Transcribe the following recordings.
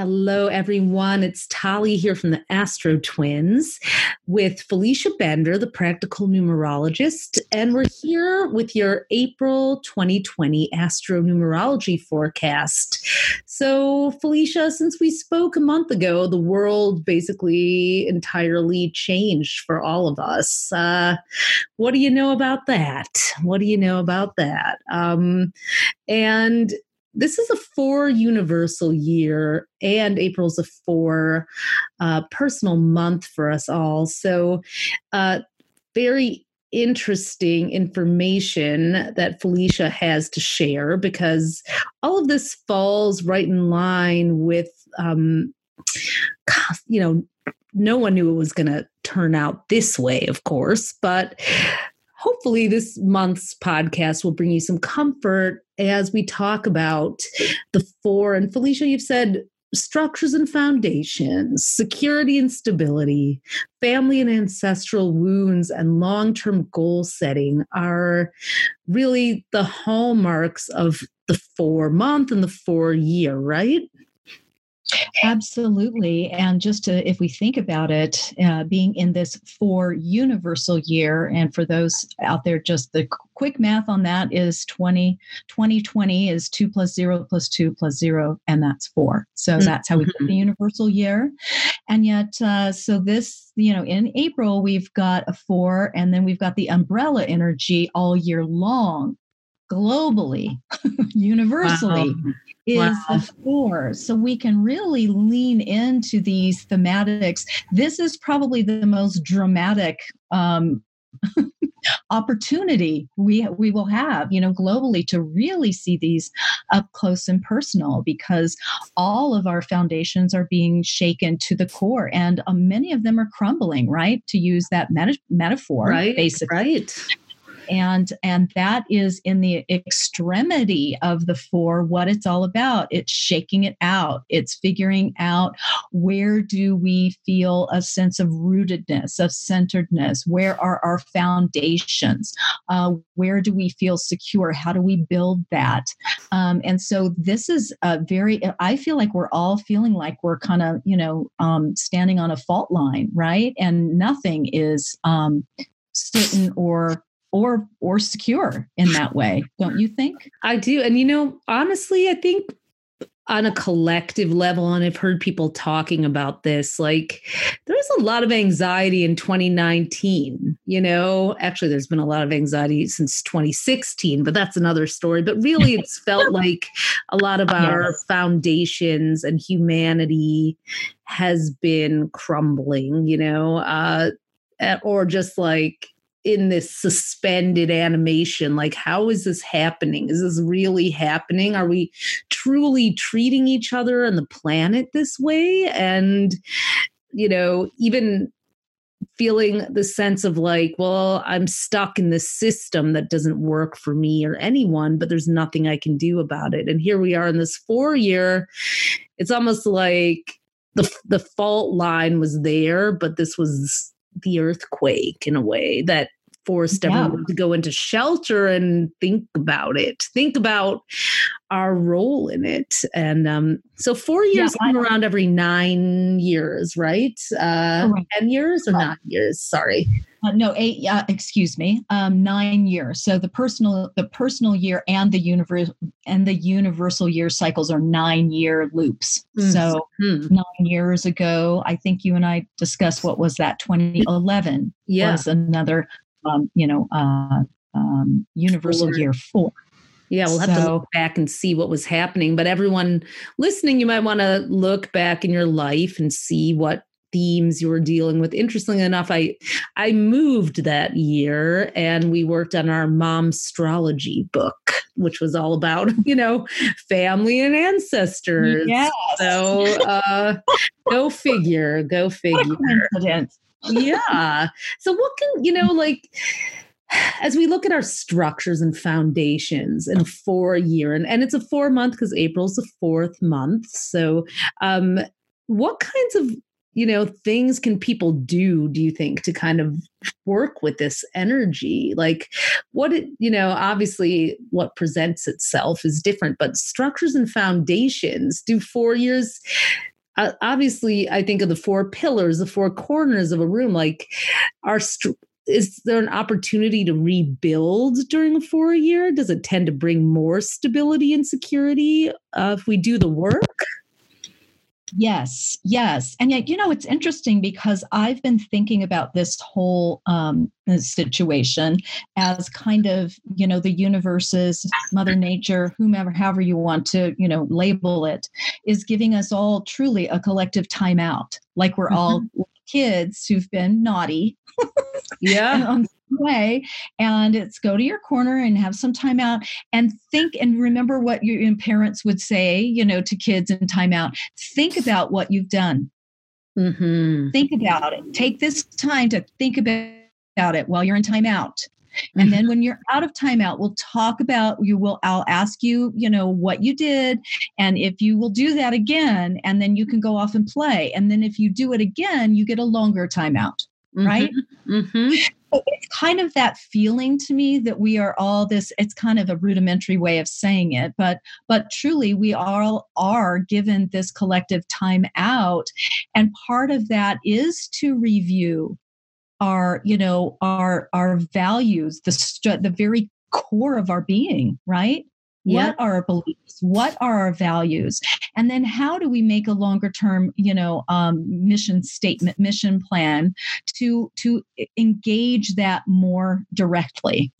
Hello, everyone. It's Tali here from the Astro Twins with Felicia Bender, the practical numerologist. And we're here with your April 2020 astro numerology forecast. So, Felicia, since we spoke a month ago, the world basically entirely changed for all of us. Uh, what do you know about that? What do you know about that? Um, and this is a four universal year, and April's a four uh, personal month for us all. So, uh, very interesting information that Felicia has to share because all of this falls right in line with, um, you know, no one knew it was going to turn out this way, of course, but hopefully this month's podcast will bring you some comfort as we talk about the four. And Felicia, you've said structures and foundations, security and stability, family and ancestral wounds, and long term goal setting are really the hallmarks of the four month and the four year, right? Absolutely. And just to, if we think about it, uh, being in this four universal year, and for those out there, just the quick math on that is 20, 2020 is two plus zero plus two plus zero, and that's four. So mm-hmm. that's how we get the universal year. And yet, uh, so this, you know, in April, we've got a four, and then we've got the umbrella energy all year long globally, universally, wow. is wow. the four. So we can really lean into these thematics. This is probably the most dramatic um, opportunity we we will have you know globally to really see these up close and personal because all of our foundations are being shaken to the core and uh, many of them are crumbling right to use that meta- metaphor right basically right and and that is in the extremity of the four what it's all about. It's shaking it out. It's figuring out where do we feel a sense of rootedness of centeredness? Where are our foundations? Uh, where do we feel secure? How do we build that? Um, and so this is a very i feel like we're all feeling like we're kind of you know um, standing on a fault line right? And nothing is um, certain or or or secure in that way don't you think? I do and you know honestly i think on a collective level and i've heard people talking about this like there's a lot of anxiety in 2019 you know? Actually there's been a lot of anxiety since 2016 but that's another story. But really it's felt like a lot of our yes. foundations and humanity has been crumbling you know? Uh or just like in this suspended animation like how is this happening? Is this really happening? Are we truly treating each other and the planet this way? And you know even feeling the sense of like well i'm stuck in this system that doesn't work for me or anyone but there's nothing i can do about it. And here we are in this four year it's almost like the the fault line was there but this was the earthquake in a way that forced yeah. everyone to go into shelter and think about it think about our role in it and um, so four years yeah, come around every nine years right uh, 10 years or nine years sorry uh, no eight uh, excuse me um, nine years so the personal the personal year and the universal and the universal year cycles are nine year loops mm-hmm. so mm-hmm. nine years ago i think you and i discussed what was that 2011 yeah. was another um, you know uh, um, universal four. year four yeah, we'll have so, to look back and see what was happening. But everyone listening, you might want to look back in your life and see what themes you were dealing with. Interestingly enough, I I moved that year and we worked on our mom astrology book, which was all about, you know, family and ancestors. Yes. So uh go figure, go figure. Yeah. So what can, you know, like as we look at our structures and foundations in a four year and, and it's a four month because april's the fourth month so um what kinds of you know things can people do do you think to kind of work with this energy like what it you know obviously what presents itself is different but structures and foundations do four years obviously i think of the four pillars the four corners of a room like our is there an opportunity to rebuild during a four year? Does it tend to bring more stability and security uh, if we do the work Yes, yes. And yet, you know, it's interesting because I've been thinking about this whole um, situation as kind of, you know, the universe's Mother Nature, whomever, however you want to, you know, label it, is giving us all truly a collective timeout. Like we're mm-hmm. all kids who've been naughty. yeah. way and it's go to your corner and have some time out and think and remember what your parents would say you know to kids in timeout think about what you've done. Mm-hmm. think about it. Take this time to think about it while you're in timeout and mm-hmm. then when you're out of timeout we'll talk about you will i'll ask you you know what you did and if you will do that again and then you can go off and play. And then if you do it again you get a longer timeout mm-hmm. right mm-hmm it's kind of that feeling to me that we are all this it's kind of a rudimentary way of saying it but but truly we all are given this collective time out and part of that is to review our you know our our values the the very core of our being right yeah. what are our beliefs? What are our values? And then how do we make a longer term you know um, mission statement mission plan to to engage that more directly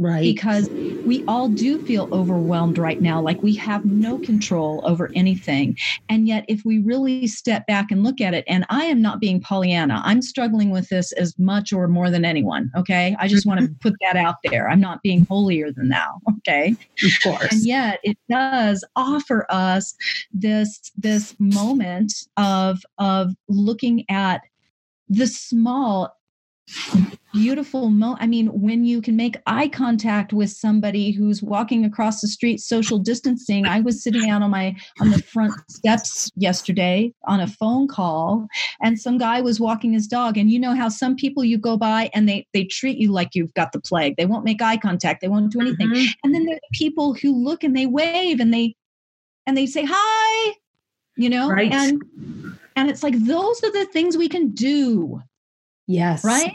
Right. Because we all do feel overwhelmed right now, like we have no control over anything. And yet, if we really step back and look at it, and I am not being Pollyanna, I'm struggling with this as much or more than anyone. Okay. I just want to mm-hmm. put that out there. I'm not being holier than thou. Okay. Of course. And yet, it does offer us this, this moment of, of looking at the small beautiful mo i mean when you can make eye contact with somebody who's walking across the street social distancing i was sitting out on my on the front steps yesterday on a phone call and some guy was walking his dog and you know how some people you go by and they they treat you like you've got the plague. They won't make eye contact. They won't do anything. Mm-hmm. and then there are people who look and they wave and they and they say hi you know? Right. and and it's like those are the things we can do Yes. Right?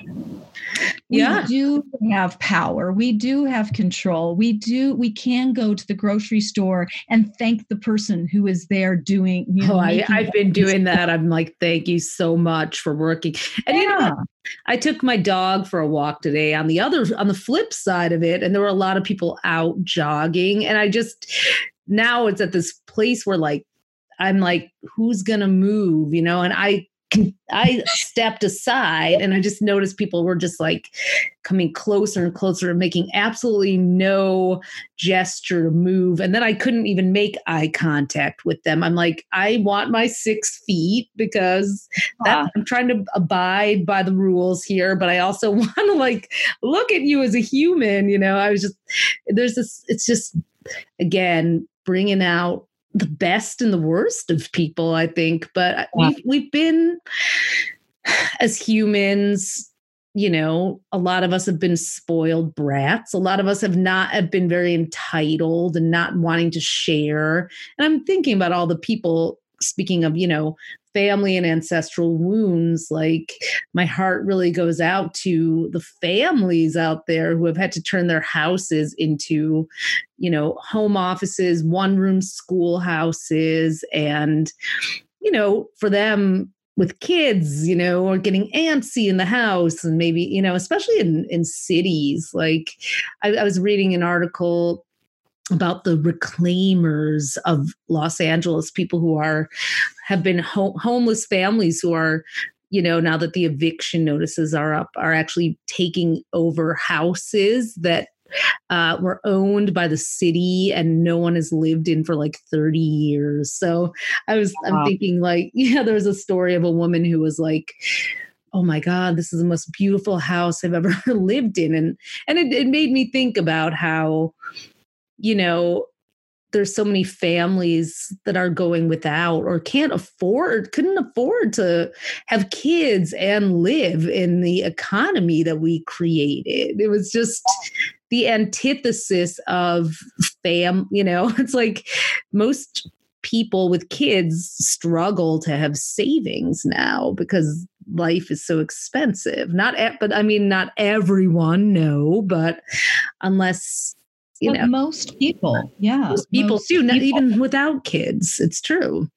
Yeah. We do have power. We do have control. We do, we can go to the grocery store and thank the person who is there doing. You know, oh, I, have been doing that. I'm like, thank you so much for working. And yeah. you know? I took my dog for a walk today on the other, on the flip side of it. And there were a lot of people out jogging. And I just, now it's at this place where like, I'm like, who's going to move, you know? And I I stepped aside and I just noticed people were just like coming closer and closer and making absolutely no gesture to move. And then I couldn't even make eye contact with them. I'm like, I want my six feet because that, I'm trying to abide by the rules here, but I also want to like look at you as a human. You know, I was just, there's this, it's just, again, bringing out the best and the worst of people, I think. But yeah. we've we've been as humans, you know, a lot of us have been spoiled brats. A lot of us have not have been very entitled and not wanting to share. And I'm thinking about all the people speaking of, you know, family and ancestral wounds, like my heart really goes out to the families out there who have had to turn their houses into, you know, home offices, one room schoolhouses. And, you know, for them, with kids, you know, or getting antsy in the house, and maybe, you know, especially in, in cities. Like, I, I was reading an article about the reclaimers of Los Angeles, people who are have been ho- homeless families who are you know now that the eviction notices are up are actually taking over houses that uh, were owned by the city and no one has lived in for like 30 years so i was wow. i'm thinking like yeah there was a story of a woman who was like oh my god this is the most beautiful house i've ever lived in and and it, it made me think about how you know there's so many families that are going without or can't afford couldn't afford to have kids and live in the economy that we created it was just the antithesis of fam you know it's like most people with kids struggle to have savings now because life is so expensive. Not, but I mean, not everyone, no, but unless you but know, most people, yeah, most people most do, people. not even without kids. It's true.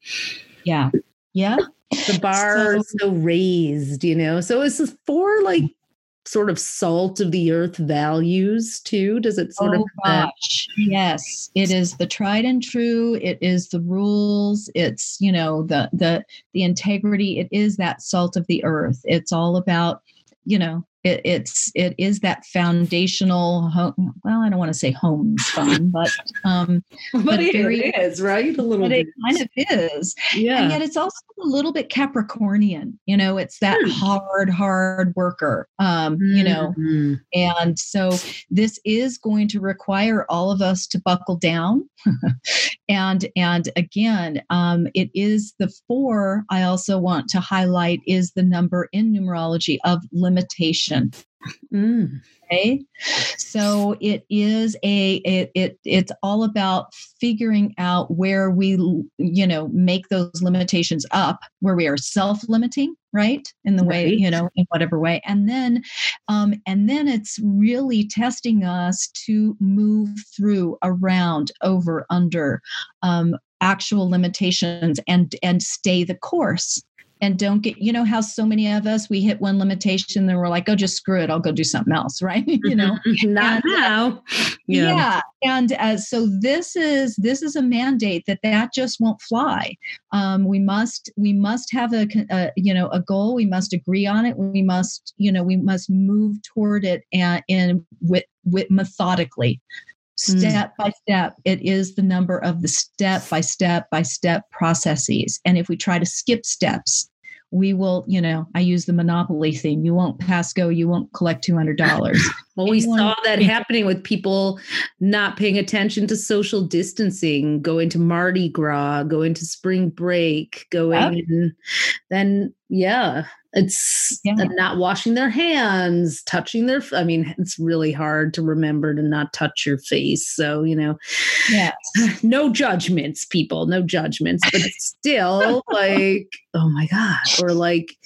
Yeah, yeah. The bar so, so raised, you know. So it's for like sort of salt of the earth values too? Does it sort oh, of? Gosh. Yes, it is the tried and true. It is the rules. It's you know the the the integrity. It is that salt of the earth. It's all about you know it, it's it is that foundational home, well i don't want to say home fun but um but, but it very, is right a little but bit. it kind of is yeah and yet it's also a little bit capricornian you know it's that mm. hard hard worker um mm-hmm. you know mm-hmm. and so this is going to require all of us to buckle down and and again um it is the four i also want to highlight is the number in numerology of limitation Mm. Okay. So it is a it, it it's all about figuring out where we you know make those limitations up, where we are self-limiting, right? In the right. way, you know, in whatever way. And then um and then it's really testing us to move through around over under um actual limitations and and stay the course and don't get you know how so many of us we hit one limitation then we're like oh just screw it i'll go do something else right? You know? Not and, uh, now. Yeah. yeah. And uh, so this is this is a mandate that that just won't fly. Um, we must we must have a, a, you know a goal. We must agree on it. We must you know we must move toward it and in with with methodically. Step mm. by step it is the number of the step by step by step processes and if we try to skip steps we will, you know, I use the monopoly theme. You won't pass go, you won't collect $200. well, we saw that happening with people not paying attention to social distancing, going to Mardi Gras, going to spring break, going, yep. then, yeah, it's yeah. not washing their hands touching their i mean it's really hard to remember to not touch your face so you know yeah no judgments people no judgments but still like oh my god or like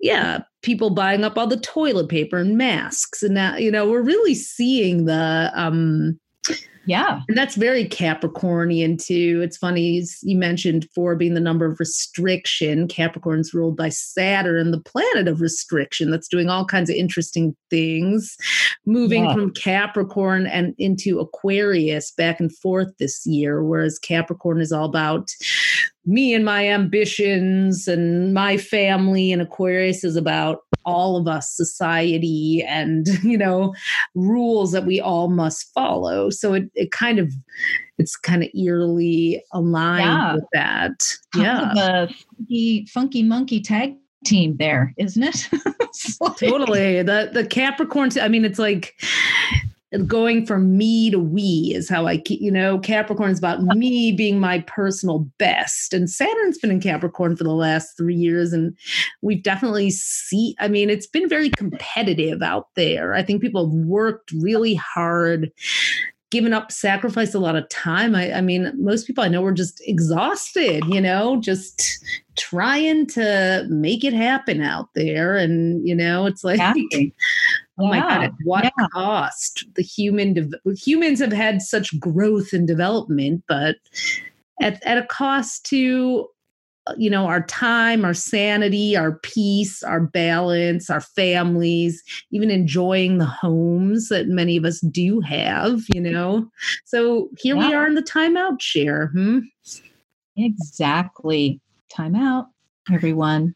yeah people buying up all the toilet paper and masks and now you know we're really seeing the um yeah. And that's very Capricornian too. It's funny, you mentioned four being the number of restriction. Capricorn's ruled by Saturn, the planet of restriction that's doing all kinds of interesting things, moving yeah. from Capricorn and into Aquarius back and forth this year, whereas Capricorn is all about me and my ambitions and my family and aquarius is about all of us society and you know rules that we all must follow. So it, it kind of it's kind of eerily aligned yeah. with that. Yeah. the funky, funky monkey tag team there isn't it? Like, totally. The the capricorn i mean it's like going from me to we is how I keep, you know, Capricorn is about me being my personal best. And Saturn's been in Capricorn for the last three years. And we've definitely see, I mean, it's been very competitive out there. I think people have worked really hard given up, sacrificed a lot of time. I, I, mean, most people I know were just exhausted, you know, just trying to make it happen out there. And, you know, it's like, oh my god at what yeah. cost the human de- humans have had such growth and development but at, at a cost to uh, you know our time our sanity our peace our balance our families even enjoying the homes that many of us do have you know so here yeah. we are in the timeout share hmm? exactly timeout everyone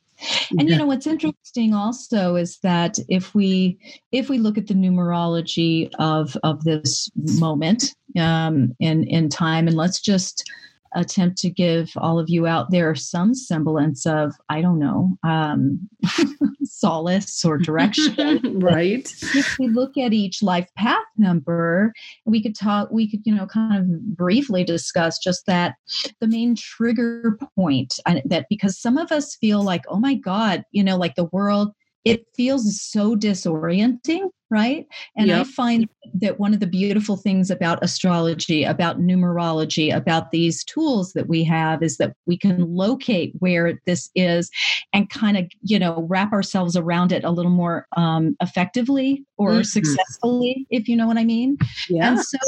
and you know what's interesting also is that if we if we look at the numerology of of this moment um, in in time, and let's just attempt to give all of you out there some semblance of i don't know um, solace or direction. Right. If we look at each life path number we could talk we could you know kind of briefly discuss just that the main trigger point that because some of us feel like oh my god you know like the world it feels so disorienting right? And yep. I find that one of the beautiful things about astrology, about numerology, about these tools that we have is that we can locate where this is and kind of, you know, wrap ourselves around it a little more um, effectively or mm-hmm. successfully, if you know what I mean. Yeah. And so,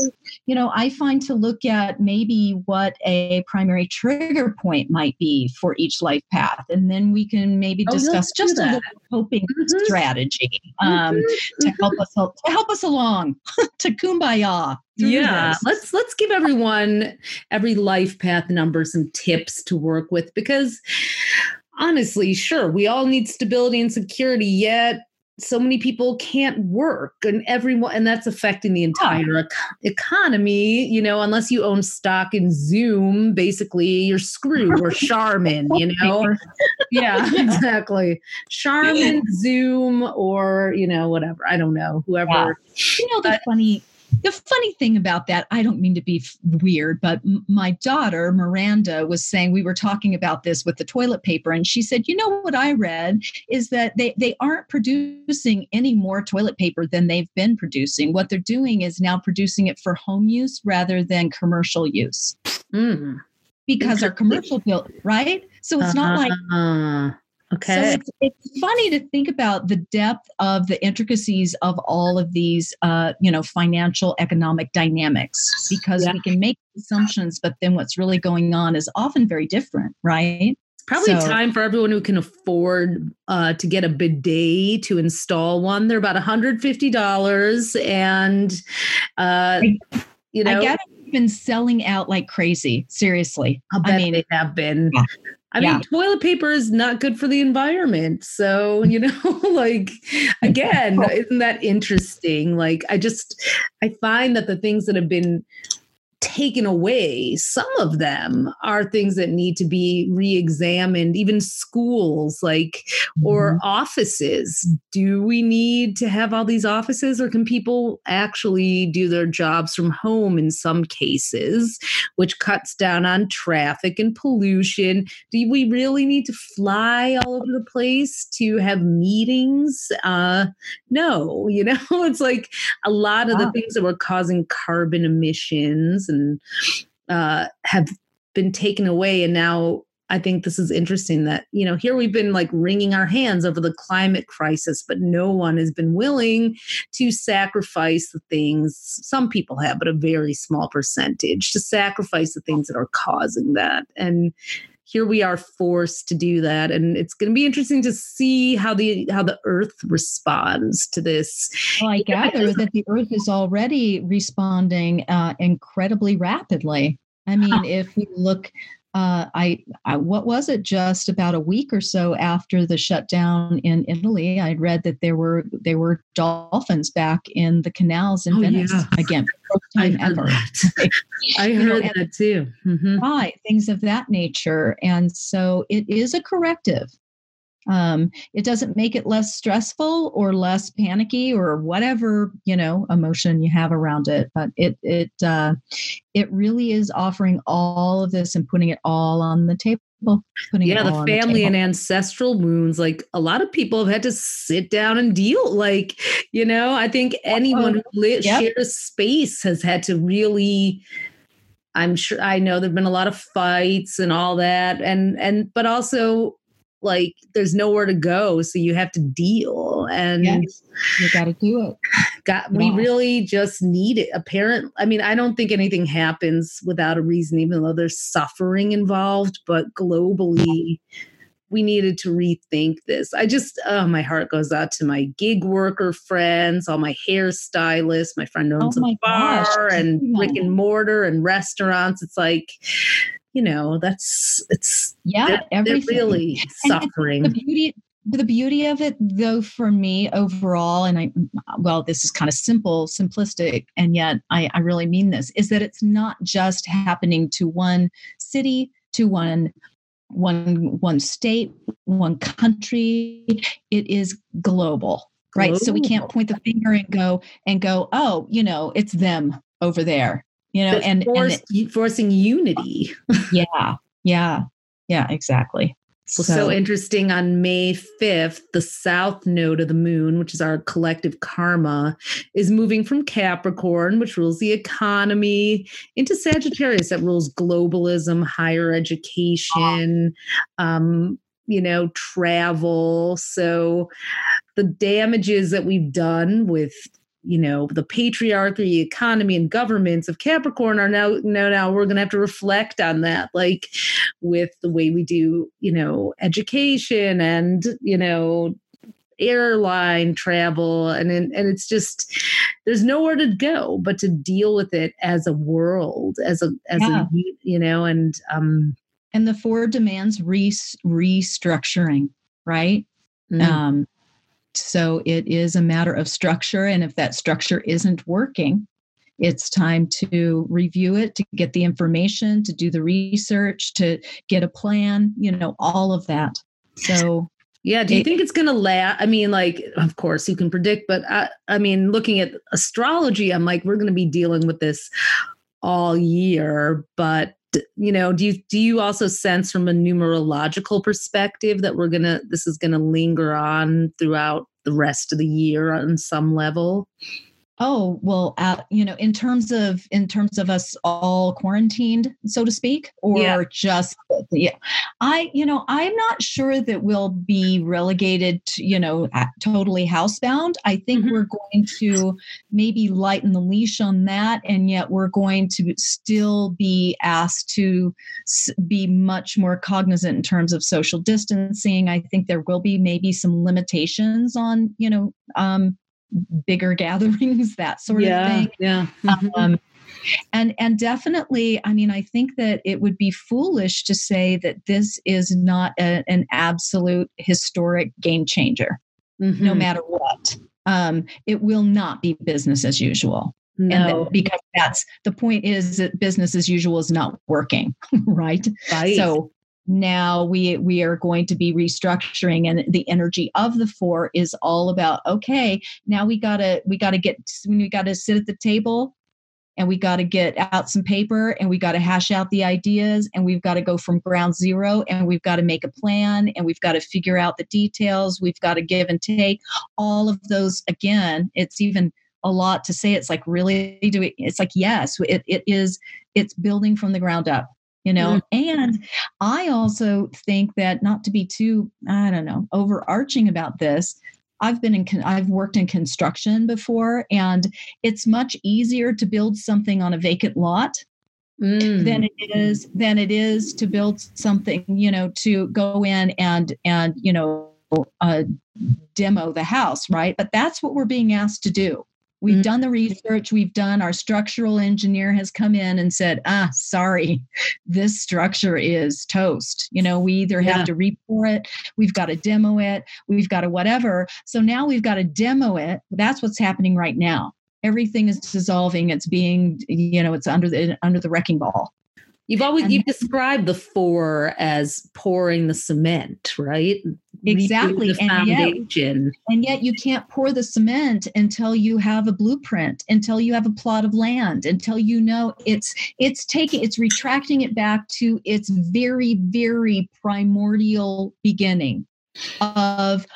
you know, I find to look at maybe what a primary trigger point might be for each life path. And then we can maybe oh, discuss just a little coping mm-hmm. strategy um, mm-hmm. to help us to help us along to kumbaya. Yeah, this. let's let's give everyone every life path number some tips to work with because honestly, sure, we all need stability and security, yet so many people can't work and everyone and that's affecting the entire ec- economy you know unless you own stock in zoom basically you're screwed. Or charmin you know? Yeah, yeah, exactly. Charmin zoom or you know whatever. I don't know whoever. Yeah. you know the but, funny the funny thing about that, I don't mean to be weird, but my daughter, Miranda, was saying we were talking about this with the toilet paper, and she said, You know what I read is that they, they aren't producing any more toilet paper than they've been producing. What they're doing is now producing it for home use rather than commercial use. Mm. Because our commercial bill, right? So it's uh-huh. not like uh-huh. Okay. So it's, it's, funny to think about the depth of the intricacies of all of these, uh, you know, financial economic dynamics, because yeah. we can make assumptions, but then what's really going on is often very different, right? Probably so, time for everyone who can afford uh, to get a bidet to install one. They're about $150, and uh, you know, I get been selling out like crazy. Seriously, I mean, they have been. Yeah. I yeah. mean, toilet paper is not good for the environment. So, you know, like, again, isn't that interesting? Like, I just, I find that the things that have been taken away. Some of them are things that need to be re-examined, even schools, like mm-hmm. or offices. Do we need to have all these offices, or can people actually do their jobs from home in some cases, which cuts down on traffic and pollution? Do we really need to fly all over the place to have meetings? Uh, no, you know, it's like a lot of wow. the things that were causing carbon emissions and uh, have been taken away. And now I think this is interesting that, you know, here we've been like wringing our hands over the climate crisis, but no one has been willing to sacrifice the things, some people have, but a very small percentage, to sacrifice the things that are causing that. And here we are forced to do that. And it's going to be interesting to see how the how the earth responds to this. Well i gather that the earth is already responding uh, incredibly rapidly. I mean if we look uh, I, I, what was it? Just about a week or so after the shutdown in Italy I'd read that there were there were dolphins back in the canals in oh, Venice. Yeah. again first time I ever. that. I heard know, that too. Mm-hmm. right things of that nature. And so it is a corrective um, it doesn't make it less stressful or less panicky or whatever you know emotion you have around it but it it uh, it really is offering all of this and putting it all on the table yeah the family the and ancestral wounds like a lot of people have had to sit down and deal like you know i think anyone who li- yep. shares space has had to really i'm sure i know there've been a lot of fights and all that and and but also like there's nowhere to go so you have to deal and yes, you got to do it. Got we really just need it apparent i mean i don't think anything happens without a reason even though there's suffering involved but globally we needed to rethink this. I just oh my heart goes out to my gig worker friends all my hairstylists my friend oh owns oh a bar gosh. and brick and mortar and restaurants it's like you know that's it's yeah they're, everything. they're really suffering. the beauty the beauty of it though for me overall and i well this is kind of simple simplistic and yet I, I really mean this is that it's not just happening to one city to one one one state one country. It is global right? So we can't point the finger and go and go oh you know it's them over there you know, and, forced, and forcing unity. yeah, yeah, yeah, exactly. So, so, interesting. On May 5th, the south node of the moon, which is our collective karma, is moving from Capricorn, which rules the economy, into Sagittarius, that rules globalism, higher education, um, you know, travel. So the damages that we've done with you know the patriarchy economy and governments of capricorn are now now now we're going to have to reflect on that like with the way we do you know education and you know airline travel and and it's just there's nowhere to go but to deal with it as a world as a as yeah. a you know and um and the four demands re- restructuring right mm-hmm. um so it is a matter of structure. And if that structure isn't working, it's time to review it, to get the information, to do the research, to get a plan, you know, all of that. So, yeah. Do you think it's going to last? I mean, like, of course you can predict, but I, I mean, looking at astrology, I'm like, we're going to be dealing with this all year. But you know do you do you also sense from a numerological perspective that we're gonna this is gonna linger on throughout the rest of the year on some level Oh well, uh, you know, in terms of in terms of us all quarantined, so to speak, or yeah. just yeah, I you know I'm not sure that we'll be relegated, to, you know, totally housebound. I think mm-hmm. we're going to maybe lighten the leash on that, and yet we're going to still be asked to be much more cognizant in terms of social distancing. I think there will be maybe some limitations on you know um, bigger gatherings, that sort yeah, of thing. Yeah. Mm-hmm. Um, and and definitely, I mean, I think that it would be foolish to say that this is not a, an absolute historic game changer, mm-hmm. no matter what. Um, it will not be business as usual. No. And because that's the point is that business as usual is not working, right? Right. So now we we are going to be restructuring and the energy of the four is all about okay now we gotta we gotta get we gotta sit at the table and we got to get out some paper and we got to hash out the ideas and we've got to go from ground zero and we've got to make a plan and we've got to figure out the details we've got to give and take. All of those again it's even a lot to say. It's like really do it it's like yes it, it is it's building from the ground up you know mm-hmm. and i also think that not to be too i don't know overarching about this I've been in I've worked in construction before and it's much easier to build something on a vacant lot mm. than it is than it is to build something you know to go in and and you know uh, demo the house right but that's what we're being asked to do We've mm-hmm. done the research, we've done, our structural engineer has come in and said, ah, sorry, this structure is toast. You know, we either yeah. have to repour it, we've got to demo it, we've got to whatever. So now we've got to demo it. That's what's happening right now. Everything is dissolving. It's being, you know, it's under the under the wrecking ball. You've always and, you've described the four as pouring the cement, right? Exactly. And yet, and yet you can't pour the cement until you have a blueprint, until you have a plot of land, until you know it's it's taking it's retracting it back to its very, very primordial beginning of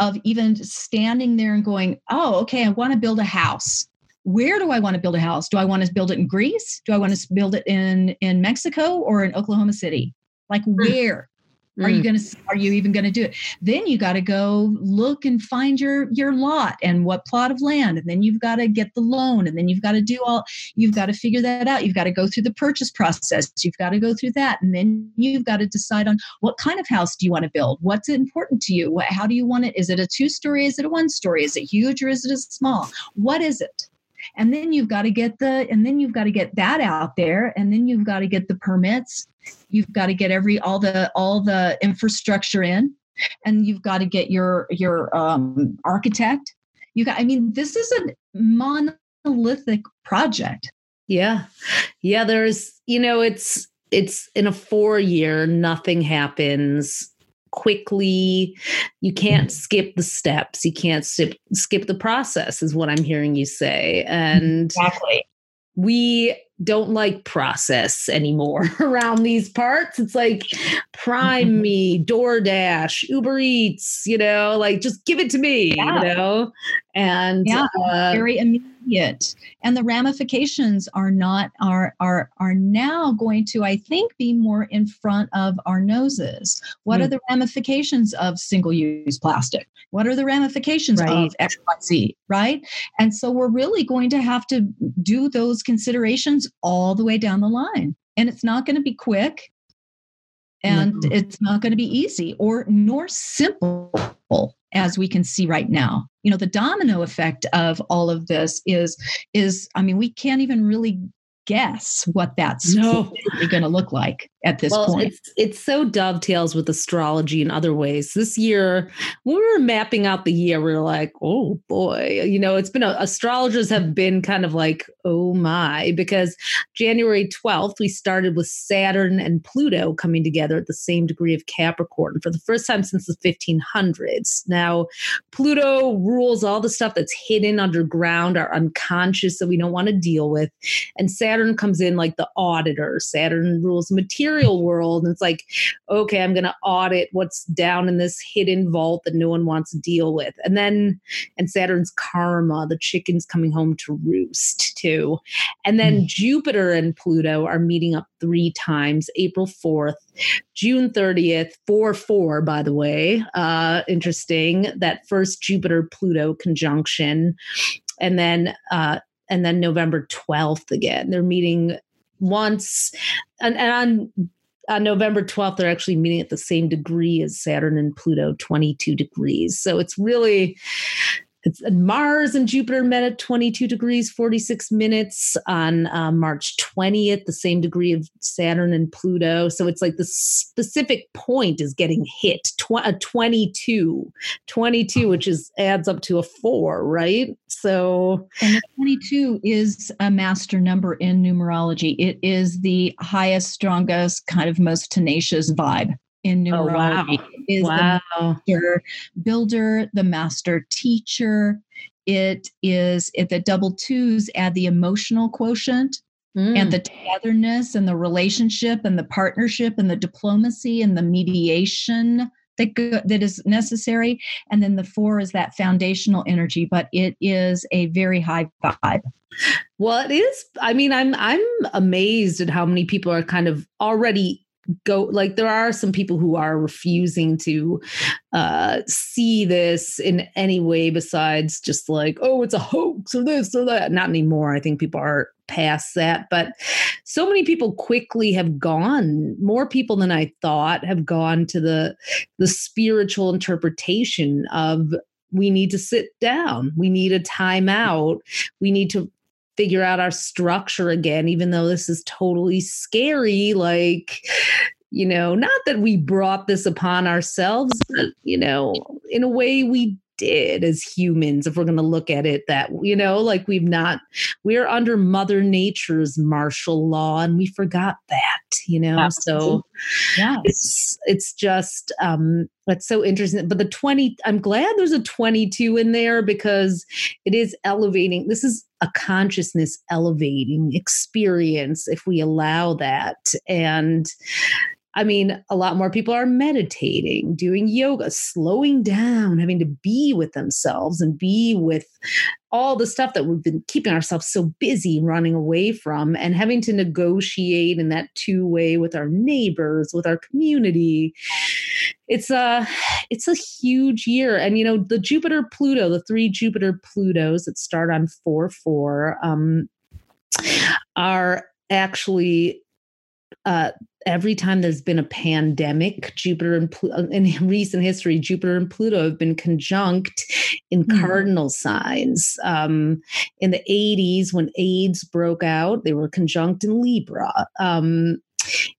of even standing there and going, oh, okay, I want to build a house where do I want to build a house? Do I want to build it in Greece? Do I want to build it in in Mexico or in Oklahoma City? Like hmm. where. Are you mm. going to are you even going to do it? Then you got to go look and find your your lot and what plot of land and then you've got to get the loan and then you've got to do all you've got to figure that out. You've got to go through the purchase process. You've got to go through that and then you've got to decide on what kind of house do you want to build? What's important to you? What, how do you want it? Is it a two story? Is it a one story? Is it huge or is it a small? What is it? And then you've got to get the and then you've got to get that out there and then you've got to get the permits. You've got to get every all the all the infrastructure in and you've got to get your your um, architect. You got i mean this is a monolithic project. Yeah. Yeah there's you know it's it's in a four year nothing happens quickly. You can't mm-hmm. skip the steps. You can't skip skip the process, is what I'm hearing you say. Mm-hmm. And exactly. we don't like process anymore around these parts. It's like prime mm-hmm. me, DoorDash, Uber Eats, you know, like just give it to me, yeah. you know? And yeah, uh, very immediate. And the ramifications are not are are are now going to, I think, be more in front of our noses. What mm. are the ramifications of single-use plastic? What are the ramifications right. of XYZ? Right. And so we're really going to have to do those considerations all the way down the line. And it's not going to be quick and mm-hmm. it's not going to be easy or nor simple as we can see right now you know the domino effect of all of this is is i mean we can't even really guess what that's no. going to look like at this well, point. It's, it's so dovetails with astrology in other ways. This year, when we were mapping out the year, we were like, oh boy, you know, it's been a, astrologers have been kind of like, oh my, because January 12th, we started with Saturn and Pluto coming together at the same degree of Capricorn for the first time since the 1500s. Now, Pluto rules all the stuff that's hidden underground, our unconscious that we don't want to deal with. And Saturn comes in like the auditor. Saturn rules material material world. And it's like, okay, I'm going to audit what's down in this hidden vault that no one wants to deal with. And then, and Saturn's karma, the chicken's coming home to roost too. And then mm. Jupiter and Pluto are meeting up three times April 4th, June 30th, 4 4, by the way. Uh, interesting. That first Jupiter Pluto conjunction. And then, uh, and then November 12th again. They're meeting once, and, and on on November 12th, they're actually meeting at the same degree as Saturn and Pluto, 22 degrees. So it's really it's Mars and Jupiter met at 22 degrees 46 minutes on uh, March 20th, the same degree of Saturn and Pluto. So it's like the specific point is getting hit. Tw- a 22, 22, which is adds up to a four, right? So and 22 is a master number in numerology. It is the highest, strongest, kind of most tenacious vibe in numerology. Oh, wow. Is wow. the master builder, the master teacher. It is if the double twos add the emotional quotient mm. and the togetherness and the relationship and the partnership and the diplomacy and the mediation that go, that is necessary and then the four is that foundational energy but it is a very high vibe well it is i mean i'm i'm amazed at how many people are kind of already go like there are some people who are refusing to uh see this in any way besides just like oh it's a hoax or this or that. Not anymore. I think people are past that. But so many people quickly have gone more people than i thought have gone to the the spiritual interpretation of we need to sit down. We need a timeout we need to figure out our structure again, even though this is totally scary. Like, you know, not that we brought this upon ourselves, but, you know, in a way we did as humans if we're going to look at it that you know like we've not we're under mother nature's martial law and we forgot that you know Absolutely. so yeah it's it's just um that's so interesting but the 20 i'm glad there's a 22 in there because it is elevating this is a consciousness elevating experience if we allow that. And I mean, a lot more people are meditating, doing yoga, slowing down, having to be with themselves and be with all the stuff that we've been keeping ourselves so busy running away from and having to negotiate in that two way with our neighbors, with our community. It's a it's a huge year. And you know, the Jupiter Pluto, the three Jupiter Plutos that start on 4 4 um, are actually uh, every time there's been a pandemic, Jupiter and Pluto, in recent history, Jupiter and Pluto have been conjunct in mm. cardinal signs. Um, in the 80s, when AIDS broke out, they were conjunct in Libra. Um,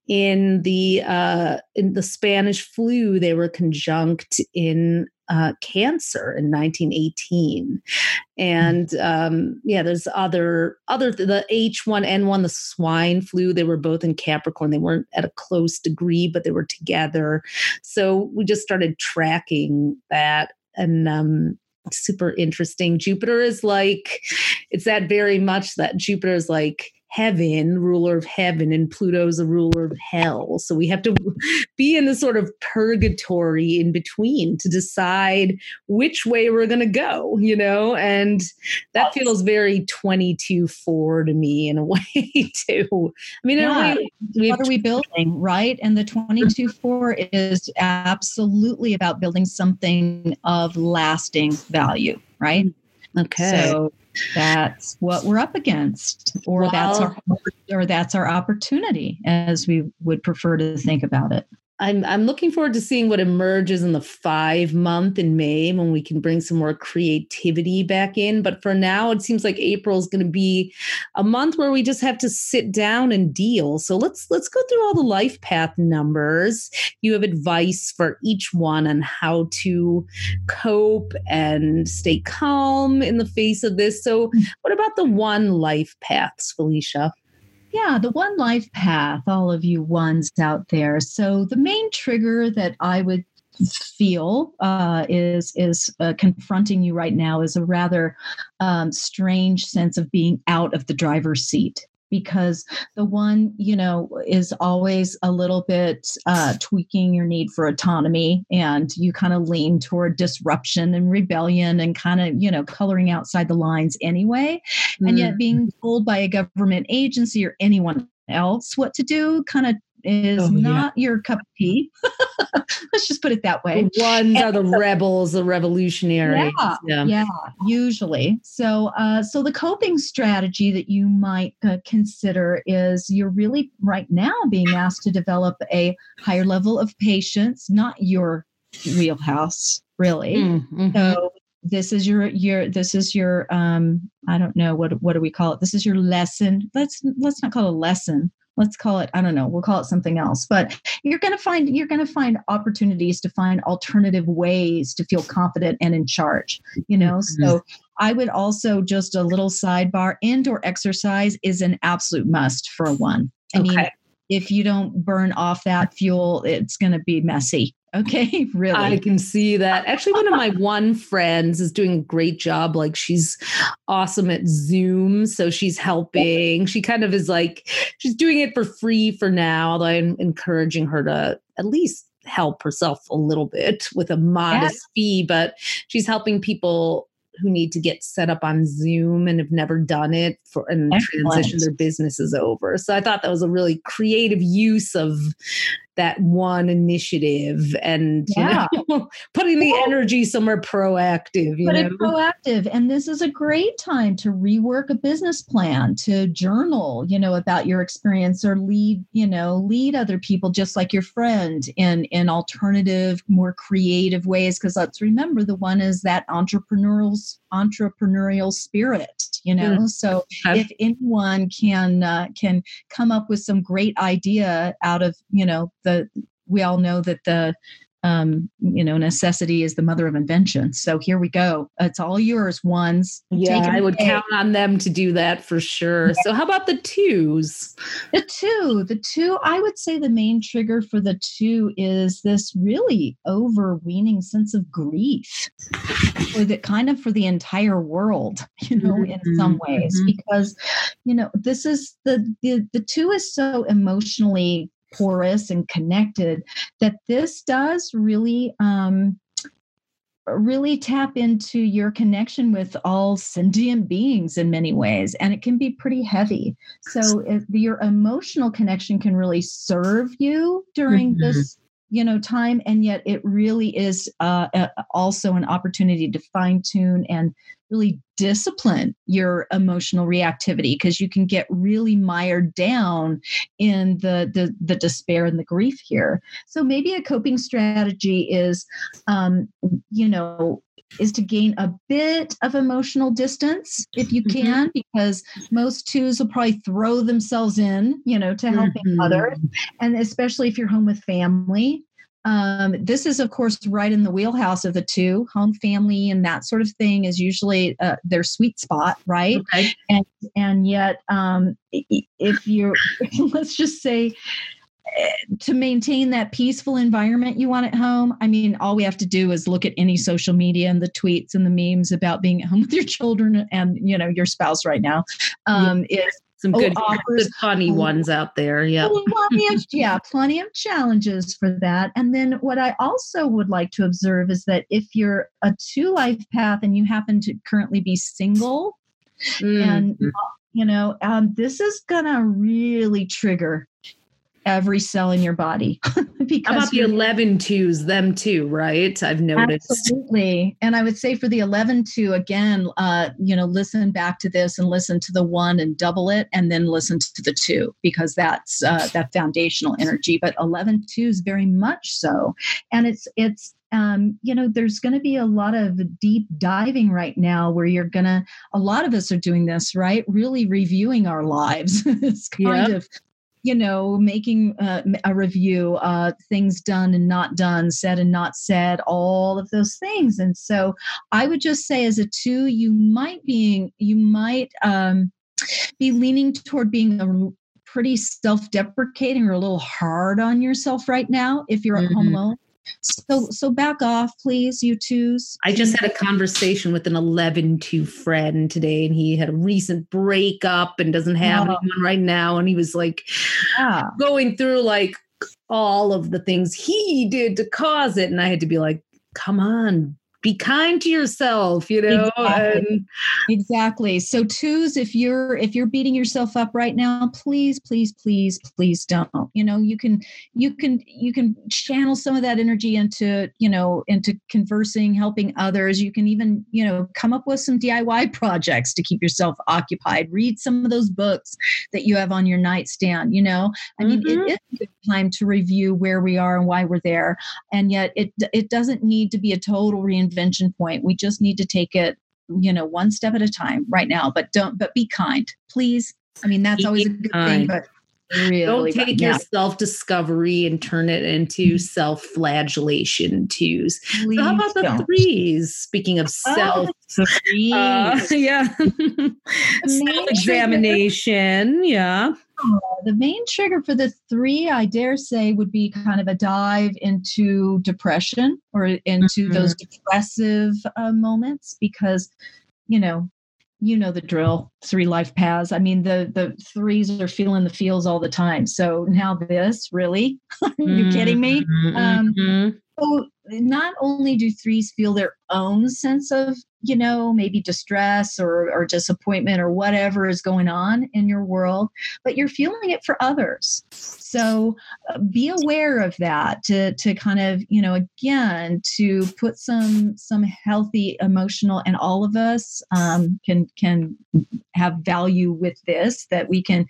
in the uh, in the Spanish flu, they were conjunct in uh, cancer in 1918 and um, yeah there's other other the h1n1 the swine flu they were both in capricorn. They weren't at a close degree but they were together. So we just started tracking that and um, super interesting. Jupiter is like, it's that very much that Jupiter is like heaven, ruler of heaven, and Pluto's a ruler of hell. So we have to be in this sort of purgatory in between to decide which way we're going to go, you know? And that feels very 22 4 to me in a way, too. I mean, yeah. way, what are we building, right? And the 22 4 is absolutely about building something of lasting value, right? Mm. Okay. So that's what we're up against or that's our or that's our opportunity as we would prefer to think about it I'm I'm looking forward to seeing what emerges in the five month in May when we can bring some more creativity back in. But for now, it seems like April is going to be a month where we just have to sit down and deal. So let's let's go through all the life path numbers. You have advice for each one on how to cope and stay calm in the face of this. So mm. what about the one life paths, Felicia? Yeah, the one life path, all of you ones out there. So the main trigger that I would feel uh, is is uh, confronting you right now is a rather um, strange sense of being out of the driver's seat because the one you know is always a little bit uh, tweaking your need for autonomy and you kind of lean toward disruption and rebellion and kind of you know coloring outside the lines anyway mm. and yet mm. being told by a government agency or anyone else what to do kind of is oh, not yeah. your cup of tea. Let's just put it that way. The ones and are the so, rebels, the revolutionaries. Yeah, yeah, yeah, usually. So, uh, so the coping strategy that you might uh, consider is you're really right now being asked to develop a higher level of patience, not your wheelhouse, really. Mm-hmm. So this is your your this is your um i don't know what what do we call it this is your lesson let's let's not call it a lesson let's call it i don't know we'll call it something else but you're going to find you're going to find opportunities to find alternative ways to feel confident and in charge you know mm-hmm. so i would also just a little sidebar indoor exercise is an absolute must for one i okay. mean if you don't burn off that fuel it's going to be messy Okay, really. I can see that. Actually, one of my one friends is doing a great job. Like she's awesome at Zoom. So she's helping. She kind of is like, she's doing it for free for now, although I'm encouraging her to at least help herself a little bit with a modest yeah. fee. But she's helping people who need to get set up on Zoom and have never done it for and Excellent. transition their businesses over. So I thought that was a really creative use of that one initiative and yeah. you know, putting the energy somewhere proactive. You Put know? it proactive. And this is a great time to rework a business plan, to journal, you know, about your experience or lead, you know, lead other people just like your friend in in alternative, more creative ways. Because let's remember the one is that entrepreneurial entrepreneurial spirit, you know. Mm. So if anyone can uh, can come up with some great idea out of, you know, the we all know that the um, you know, necessity is the mother of invention. So here we go. It's all yours, ones. Yeah, I would count on them to do that for sure. Yeah. So how about the twos? The two, the two, I would say the main trigger for the two is this really overweening sense of grief for the kind of for the entire world, you know, mm-hmm. in some ways, mm-hmm. because, you know, this is the, the the two is so emotionally porous and connected that this does really um, really tap into your connection with all sentient beings in many ways and it can be pretty heavy so your emotional connection can really serve you during mm-hmm. this you know time and yet it really is uh, also an opportunity to fine tune and really discipline your emotional reactivity because you can get really mired down in the, the the despair and the grief here. So maybe a coping strategy is um, you know is to gain a bit of emotional distance if you mm-hmm. can mm-hmm. because most twos will probably throw themselves in you know to helping mm-hmm. others and especially if you're home with family um, this is, of course, right in the wheelhouse of the two. Home, family, and that sort of thing is usually uh, their sweet spot, right? Okay. And and yet, um, if you're, let's just say, to maintain that peaceful environment you want at home, I mean, all we have to do is look at any social media and the tweets and the memes about being at home with your children and you know your spouse right now. Um, yeah. Is some good, offers, good funny ones out there. Yeah. plenty of, yeah, plenty of challenges for that. And then what I also would like to observe is that if you're a two life path and you happen to currently be single, mm. and you know, um, this is gonna really trigger every cell in your body. because How about the 11 twos, them too, right? I've noticed. Absolutely. And I would say for the 11 two, again, uh, you know, listen back to this and listen to the one and double it and then listen to the two because that's uh, that foundational energy. But 11 twos very much so. And it's, it's, um, you know, there's going to be a lot of deep diving right now where you're going to, a lot of us are doing this, right? Really reviewing our lives. it's kind yep. of you know, making uh, a review, uh, things done and not done, said and not said, all of those things. And so I would just say, as a two, you might being, you might um, be leaning toward being a pretty self-deprecating or a little hard on yourself right now if you're mm-hmm. at home mm-hmm. alone so so back off, please, you twos. I just had a conversation with an 11 2 friend today, and he had a recent breakup and doesn't have oh. anyone right now. And he was like yeah. going through like all of the things he did to cause it. And I had to be like, come on, be kind to yourself you know exactly. And- exactly. So twos if you're if you're beating yourself up right now please please please please don't. You know you can you can you can channel some of that energy into you know into conversing helping others. You can even you know come up with some diy projects to keep yourself occupied. Read some of those books that you have on your nightstand you know? I mean mm-hmm. it is a good time to review where we are and why we're there and yet it it doesn't need to be a total reinvention invention point. We just need to take it, you know, one step at a time right now. But don't, but be kind, please. I mean, that's be always a good kind. thing, but Really, Don't take your self discovery and turn it into mm-hmm. self flagellation twos. So how about the don't. threes? Speaking of oh, self, uh, yeah, self examination. Yeah. Uh, the main trigger for the three, I dare say, would be kind of a dive into depression or into mm-hmm. those depressive uh, moments because, you know, you know the drill three life paths i mean the the threes are feeling the feels all the time so now this really are you kidding me mm-hmm. um, mm-hmm. so not only do threes feel their own sense of you know maybe distress or, or disappointment or whatever is going on in your world but you're feeling it for others. So uh, be aware of that to to kind of you know again to put some some healthy emotional and all of us um, can can have value with this that we can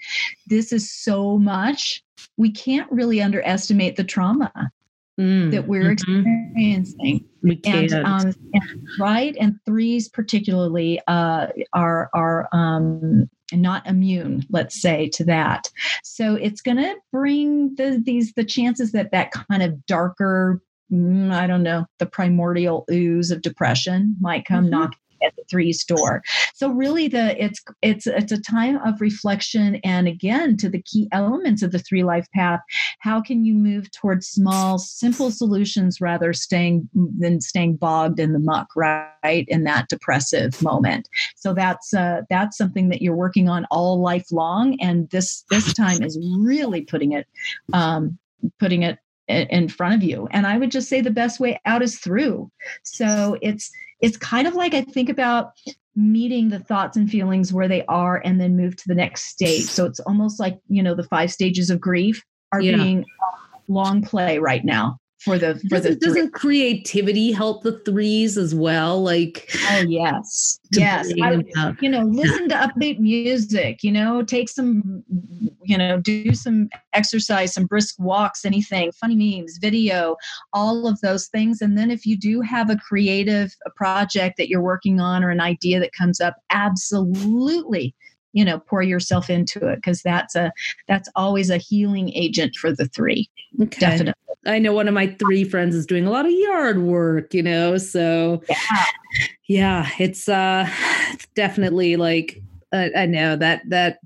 this is so much. We can't really underestimate the trauma mm, that we're mm-hmm. experiencing. We and, um, and, right, and threes particularly uh, are are um, not immune, let's say, to that. So it's going to bring the these the chances that that kind of darker mm, I don't know, the primordial ooze of depression might come mm-hmm. knocking at the three store. So really the it's it's it's a time of reflection and again to the key elements of the three life path. How can you move towards small, simple solutions rather staying than staying bogged in the muck, right? In that depressive moment. So that's uh, that's something that you're working on all lifelong. And this this time is really putting it um, putting it in front of you and i would just say the best way out is through so it's it's kind of like I think about meeting the thoughts and feelings where they are and then move to the next stage. So it's almost like, you know, the five stages of grief are yeah. being long play right now for the for doesn't, the doesn't creativity help the threes as well? Like oh yes. yes. I, you know listen to upbeat music you know take some you know do some exercise some brisk walks anything funny memes video all of those things. And then if you do have a creative project that you're working on or an idea that comes up absolutely you know pour yourself into it because that's a that's always a healing agent for the three. Okay. definitely. I know one of my three friends is doing a lot of yard work you know so yeah, yeah it's uh it's definitely like I, I know that that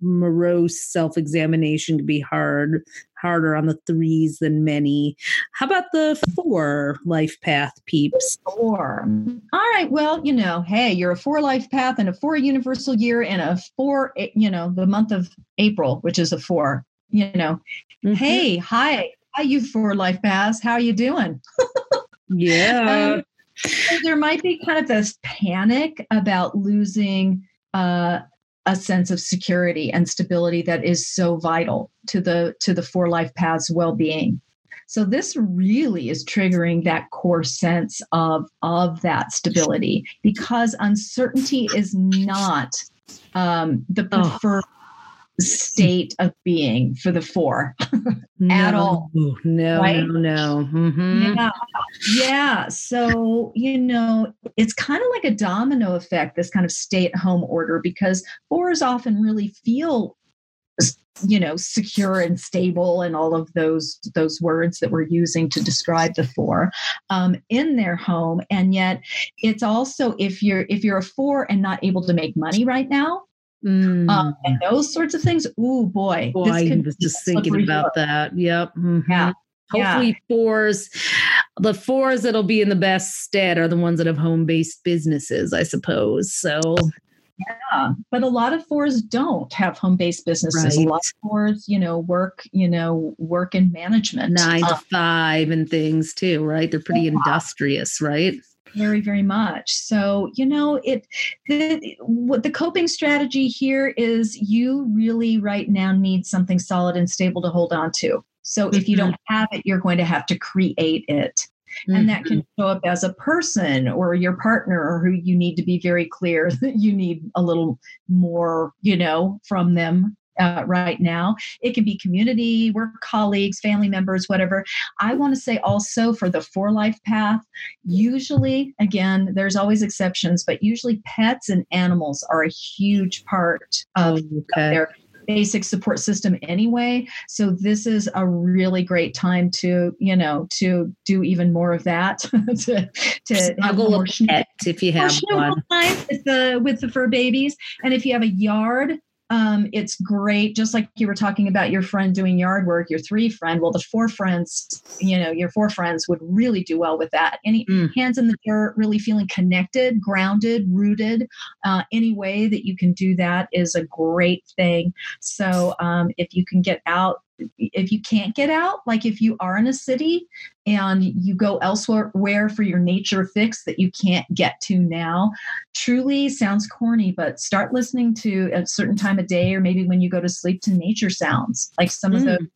morose self-examination can be hard, harder on the threes than many. How about the four life path peeps? Four. All right. Well, you know, hey, you're a four life path and a four universal year and a four, you know, the month of April, which is a four. You know, mm-hmm. hey, hi, hi, you four life paths. How are you doing? yeah. Um, so there might be kind of this panic about losing uh, a sense of security and stability that is so vital to the to the four life paths well-being. So this really is triggering that core sense of of that stability because uncertainty is not um, the preferred oh state of being for the four no, at all. No, right? no, no. Mm-hmm. Yeah. Yeah. So, you know, it's kind of like a domino effect, this kind of stay at home order, because fours often really feel you know secure and stable and all of those those words that we're using to describe the four um, in their home and yet it's also if you're if you're a four and not able to make money right now Mm. Um, and those sorts of things. Ooh, boy. boy I was just thinking about that. Yep. Mm-hmm. Yeah. Hopefully, yeah. fours, the fours that'll be in the best stead are the ones that have home based businesses, I suppose. So, yeah, but a lot of fours don't have home based businesses. Right. A lot of fours, you know, work, you know, work in management, nine to five and things too, right? They're pretty yeah. industrious, right? Very very much so you know it the what the coping strategy here is you really right now need something solid and stable to hold on to so if you don't mm-hmm. have it you're going to have to create it and that can mm-hmm. show up as a person or your partner or who you need to be very clear that you need a little more you know from them uh, right now. It can be community, work colleagues, family members, whatever. I want to say also for the four life path, usually, again, there's always exceptions, but usually pets and animals are a huge part of, okay. their basic support system anyway so this is a really great time to you know to do even more of that to to snuggle a pet if you have one with the with the fur babies and if you have a yard um, it's great. Just like you were talking about your friend doing yard work, your three friend. Well, the four friends, you know, your four friends would really do well with that. Any mm. hands in the dirt, really feeling connected, grounded, rooted. Uh, any way that you can do that is a great thing. So um, if you can get out if you can't get out, like if you are in a city and you go elsewhere for your nature fix that you can't get to now, truly sounds corny, but start listening to a certain time of day or maybe when you go to sleep to nature sounds, like some mm. of the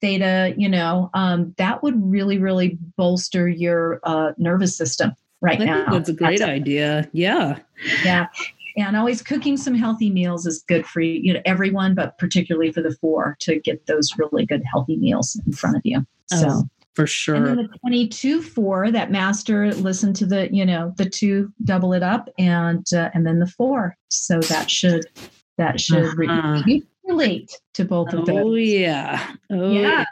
theta, you know, um, that would really, really bolster your uh, nervous system right I now. that's a great that's idea. Yeah. Yeah and always cooking some healthy meals is good for you, know everyone but particularly for the four to get those really good healthy meals in front of you. So oh, for sure and then the 22 four that master listen to the you know the two double it up and uh, and then the four. So that should that should uh-huh. Relate to both of those. Oh yeah. Oh yeah. yeah.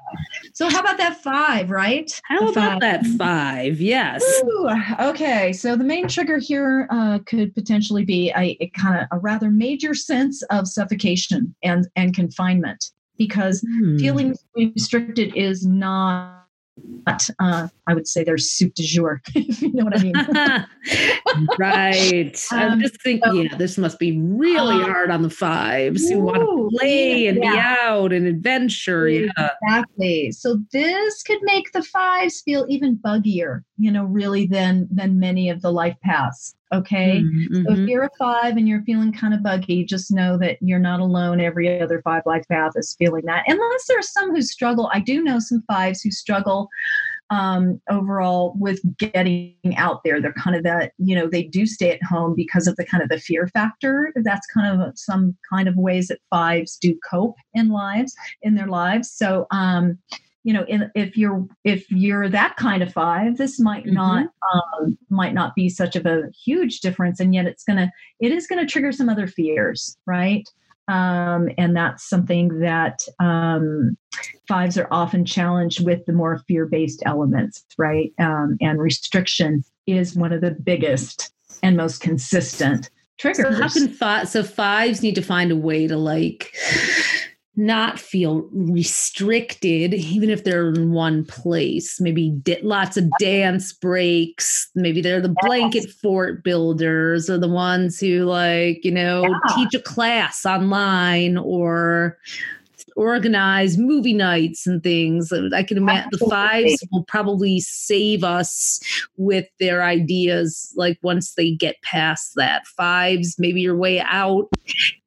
So how about that five, right? How the about five. that five? Yes. Ooh, okay. So the main trigger here uh, could potentially be a, a kind of a rather major sense of suffocation and and confinement because hmm. feeling restricted is not but uh, I would say they're soup du jour, if you know what I mean. right. Um, I'm just thinking, so, yeah, this must be really uh, hard on the fives who want to play and yeah. be out and adventure. Yeah. Exactly. So this could make the fives feel even buggier, you know, really than than many of the life paths. Okay. Mm-hmm. So if mm-hmm. you're a five and you're feeling kind of buggy, just know that you're not alone. Every other five life path is feeling that. Unless there are some who struggle. I do know some fives who struggle um, overall with getting out there. They're kind of that, you know, they do stay at home because of the kind of the fear factor. That's kind of some kind of ways that fives do cope in lives, in their lives. So, um, you know in, if you're if you're that kind of five this might mm-hmm. not um, might not be such of a huge difference and yet it's gonna it is gonna trigger some other fears right um, and that's something that um, fives are often challenged with the more fear-based elements right um, and restriction is one of the biggest and most consistent triggers. So how can five? So fives need to find a way to like not feel restricted, even if they're in one place. Maybe di- lots of dance breaks. Maybe they're the blanket yes. fort builders or the ones who, like, you know, yeah. teach a class online or organize movie nights and things. I can imagine the fives will probably save us with their ideas. Like once they get past that, fives, maybe your way out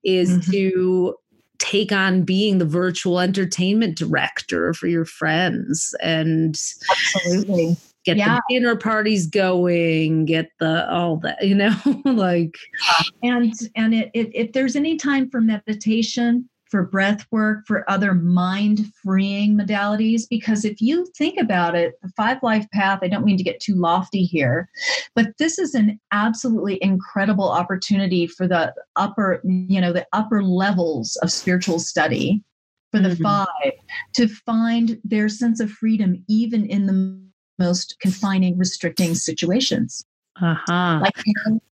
is mm-hmm. to take on being the virtual entertainment director for your friends and absolutely get yeah. the dinner parties going get the all that you know like and and it, it, if there's any time for meditation for breath work, for other mind freeing modalities. Because if you think about it, the five life path, I don't mean to get too lofty here, but this is an absolutely incredible opportunity for the upper, you know, the upper levels of spiritual study for the mm-hmm. five to find their sense of freedom even in the most confining, restricting situations. Uh-huh. Like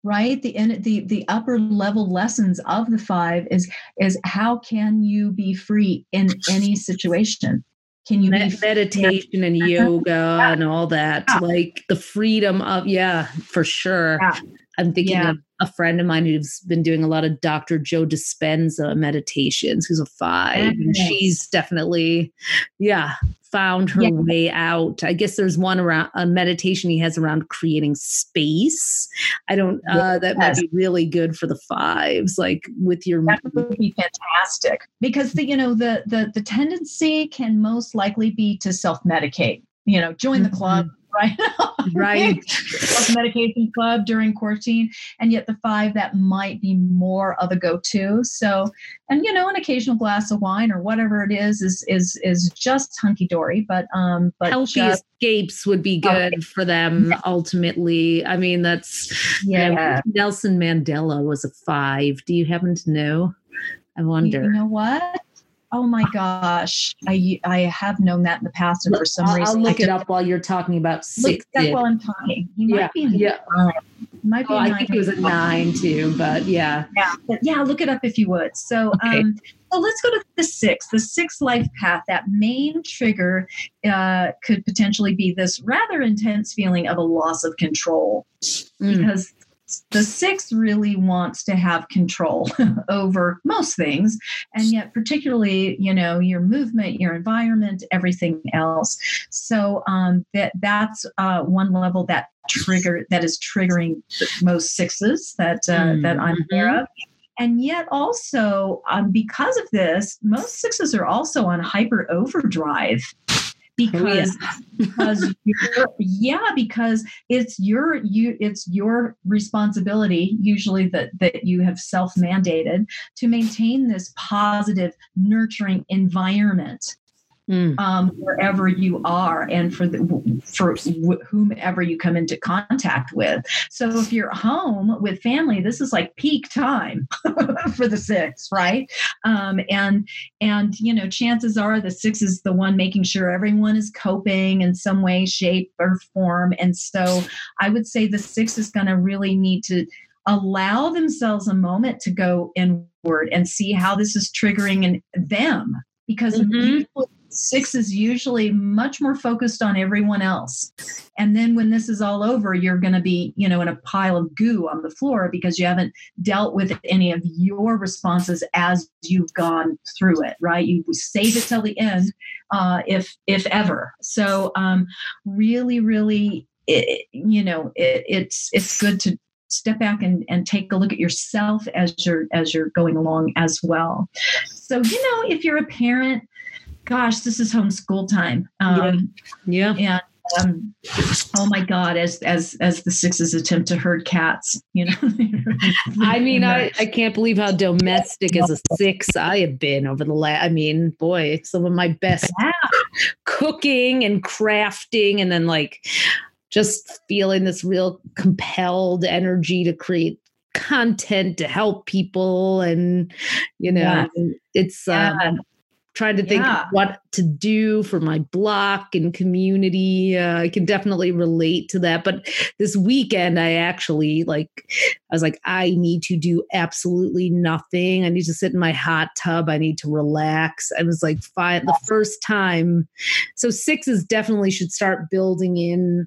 right the in the the upper level lessons of the five is is how can you be free in any situation can you Med- meditation and yoga yeah. and all that yeah. like the freedom of yeah for sure yeah. i'm thinking of a friend of mine who's been doing a lot of dr joe dispenza meditations who's a five and she's definitely yeah found her yeah. way out. I guess there's one around a meditation he has around creating space. I don't. Uh, yes. That might be really good for the fives, like with your. That would be fantastic because the you know the the the tendency can most likely be to self medicate. You know, join mm-hmm. the club, right? right. medication club during quarantine, and yet the five that might be more of a go-to. So, and you know, an occasional glass of wine or whatever it is is is is just hunky dory. But um, but healthy just, escapes would be good okay. for them yeah. ultimately. I mean, that's yeah. You know, Nelson Mandela was a five. Do you happen to know? I wonder. You know what? Oh my gosh, I I have known that in the past, and for some I'll, reason, I'll look it up while you're talking about six. Look that while I'm talking. He might yeah, be in yeah. Nine. Might be oh, I think he was a nine too, but yeah, yeah, but yeah. Look it up if you would. So, okay. um, so let's go to the six. The six life path. That main trigger uh, could potentially be this rather intense feeling of a loss of control, mm. because the six really wants to have control over most things and yet particularly you know your movement your environment everything else so um, that that's uh, one level that trigger that is triggering most sixes that uh, mm-hmm. that i'm aware mm-hmm. of and yet also um, because of this most sixes are also on hyper overdrive Oh, because oh, yeah. because yeah because it's your you it's your responsibility usually that that you have self mandated to maintain this positive nurturing environment mm. um, wherever you are and for the, for whomever you come into contact with. So if you're home with family, this is like peak time for the six, right? Um, and and you know, chances are the six is the one making sure everyone is coping in some way, shape, or form. And so I would say the six is going to really need to allow themselves a moment to go inward and see how this is triggering in them because mm-hmm six is usually much more focused on everyone else. And then when this is all over you're going to be you know in a pile of goo on the floor because you haven't dealt with any of your responses as you've gone through it right? You save it till the end uh, if if ever. So um, really really it, you know it, it's it's good to step back and, and take a look at yourself as you're as you're going along as well. So you know if you're a parent gosh, this is homeschool time. Um, yeah. yeah. And um, oh my God, as as as the sixes attempt to herd cats, you know. I mean, I, I can't believe how domestic as a six I have been over the last. I mean, boy, it's some of my best yeah. cooking and crafting, and then like just feeling this real compelled energy to create content to help people, and you know, yeah. it's um, trying to think Yeah. what to do for my block and community. Uh, I can definitely relate to that. But this weekend, I actually like, I was like, I need to do absolutely nothing. I need to sit in my hot tub. I need to relax. I was like, fine, the first time. So sixes definitely should start building in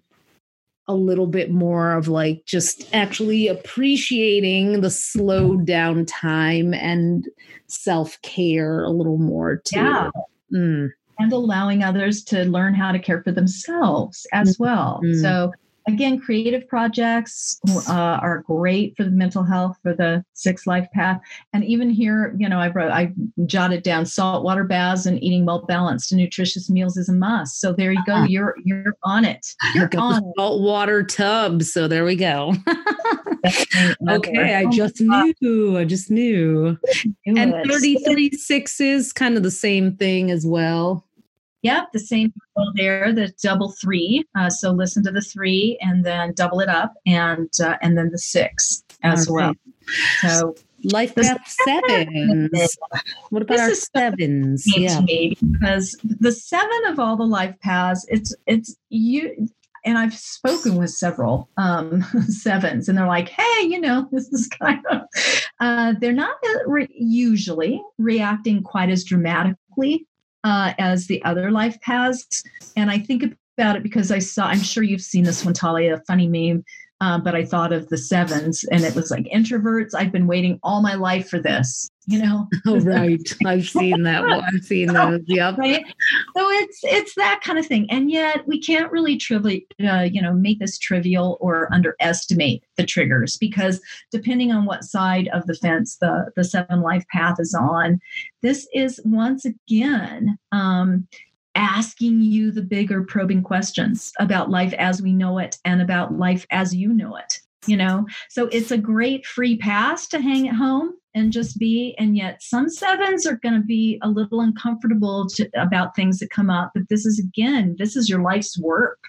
a little bit more of like just actually appreciating the slowed down time and self care a little more too. Yeah. Mm, and allowing others to learn how to care for themselves as well. Mhm. So, again, creative projects uh, are great for the mental health for the six life path. And even here, you know, I wrote, I jotted down saltwater baths and eating well balanced and nutritious meals is a must. So there you go. Ah. You're you're on it. You're got on the saltwater tub. So there we go. okay, I just knew. I just knew. And it. 33 sixes, kind of the same thing as well. Yep, the same there, the double three. Uh, so listen to the three and then double it up, and uh, and then the six as All well. right. So Life path sevens. What about This is sevens? Yeah. because the seven of all the life paths, it's it's you. And I've spoken with several um, sevens, and they're like, "Hey, you know, this is kind of." Uh, they're not re- usually reacting quite as dramatically uh, as the other life paths, and I think about it because I saw. I'm sure you've seen this one, Talia, a funny meme. Uh, but I thought of the sevens, and it was like introverts. I've been waiting all my life for this, you know. Oh, right. I've seen that one. I've seen those. Yep. right so it's it's that kind of thing and yet we can't really trivial uh, you know make this trivial or underestimate the triggers because depending on what side of the fence the the seven life path is on this is once again um asking you the bigger probing questions about life as we know it and about life as you know it you know so it's a great free pass to hang at home and just be and yet some sevens are going to be a little uncomfortable to, about things that come up but this is again this is your life's work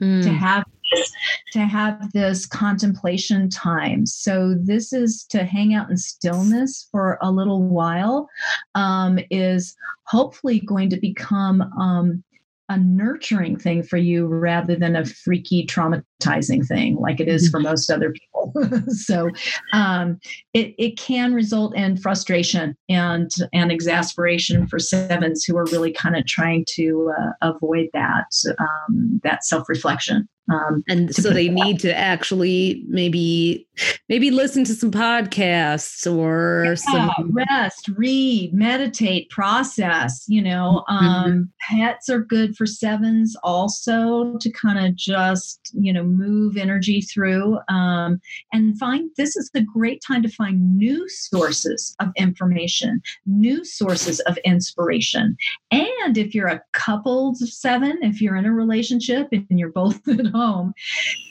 to Mm. have this, to have this contemplation time so this is to hang out in stillness for a little while um, is hopefully going to become um, a nurturing thing for you rather than a freaky traumatizing thing like it is for most other people. So um, it, it can result in frustration and and exasperation for sevens who are really kind of trying to uh, avoid that um, that self-reflection um, And so they need to actually maybe maybe listen to some podcasts or Yeah, some rest, read, meditate, process. You know, um, pets are good for sevens also to kind of just, you know, move energy through um, and find this is the great time to find new sources of information, new sources of inspiration. And if you're a coupled seven, if you're in a relationship and you're both home,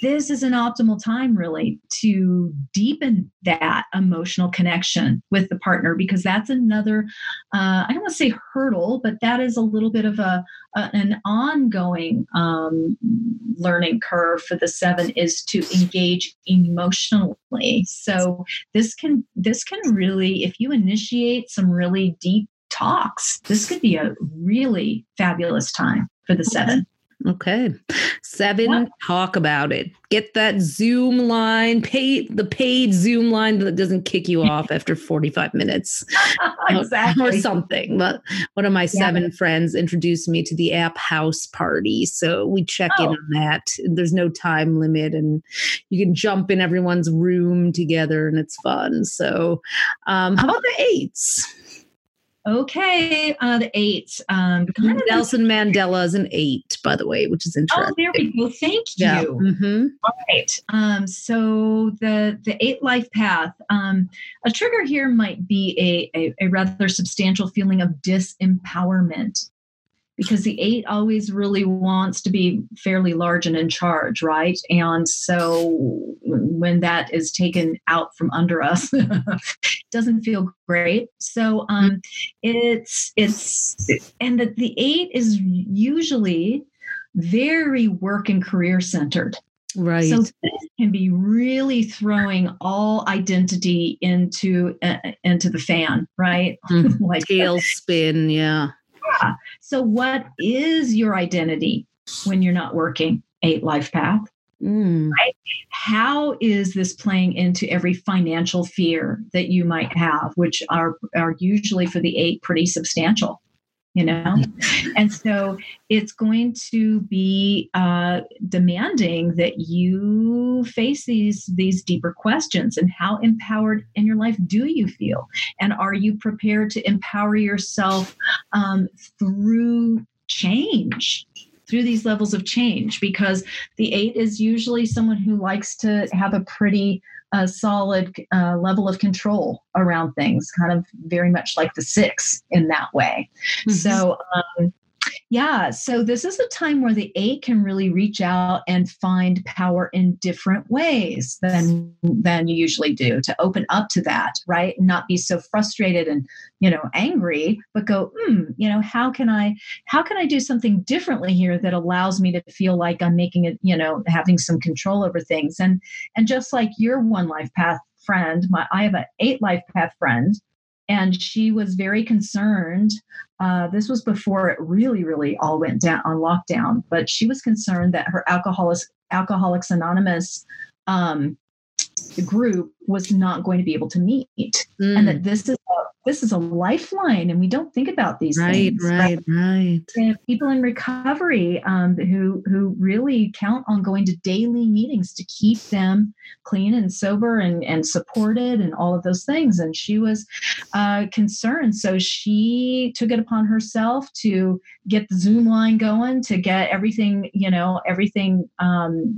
this is an optimal time really to deepen that emotional connection with the partner because that's another uh, i don't want to say hurdle but that is a little bit of a, a an ongoing um, learning curve for the seven is to engage emotionally. So this can this can really if you initiate some really deep talks this could be a really fabulous time for the seven Okay. Seven, Yeah. talk about it. Get that Zoom line, pay the paid Zoom line that doesn't kick you off after 45 minutes or- exactly or something. But one of my Yeah. seven friends introduced me to the app house party. So we check in Oh. on that. There's no time limit and you can jump in everyone's room together and it's fun. So um, how about the eights? Okay, uh, the eight. Um, kind of Nelson Mandela is an eight, by the way, which is oh, interesting. there we go. Thank Yeah. you. hmm Right. Um, so the the eight life path. Um, a trigger here might be a, a a rather substantial feeling of disempowerment, because the eight always really wants to be fairly large and in charge, right? And so when that is taken out from under us, it doesn't feel great. So um, it's it's and that the eight is usually very work and career centered. Right. So this can be really throwing all identity into uh, into the fan, right? Mhm. like Tailspin, yeah. Yeah. So, what is your identity when you're not working? Eight life path. Mm. Right? How is this playing into every financial fear that you might have, which are, are usually for the eight pretty substantial? You know? And so it's going to be uh, demanding that you face these these deeper questions and how empowered in your life do you feel? And are you prepared to empower yourself um, through change through these levels of change? Because the eight is usually someone who likes to have a pretty a solid uh, level of control around things, kind of very much like the six in that way. Mm-hmm. So, um, yeah, so this is a time where the eight can really reach out and find power in different ways than than you usually do to open up to that, right? Not be so frustrated and you know angry, but go, hmm, you know, how can I how can I do something differently here that allows me to feel like I'm making it, you know, having some control over things. And and just like your one life path friend, my I have an eight life path friend and she was very concerned. Uh, this was before it really, really all went down on lockdown, but she was concerned that her Alcoholics, Alcoholics Anonymous um, group was not going to be able to meet, mm. and that mm. this is a this is a lifeline and we don't think about these right, things right right right people in recovery um, who who really count on going to daily meetings to keep them clean and sober and and supported and all of those things and she was uh, concerned so she took it upon herself to get the zoom line going to get everything you know everything um,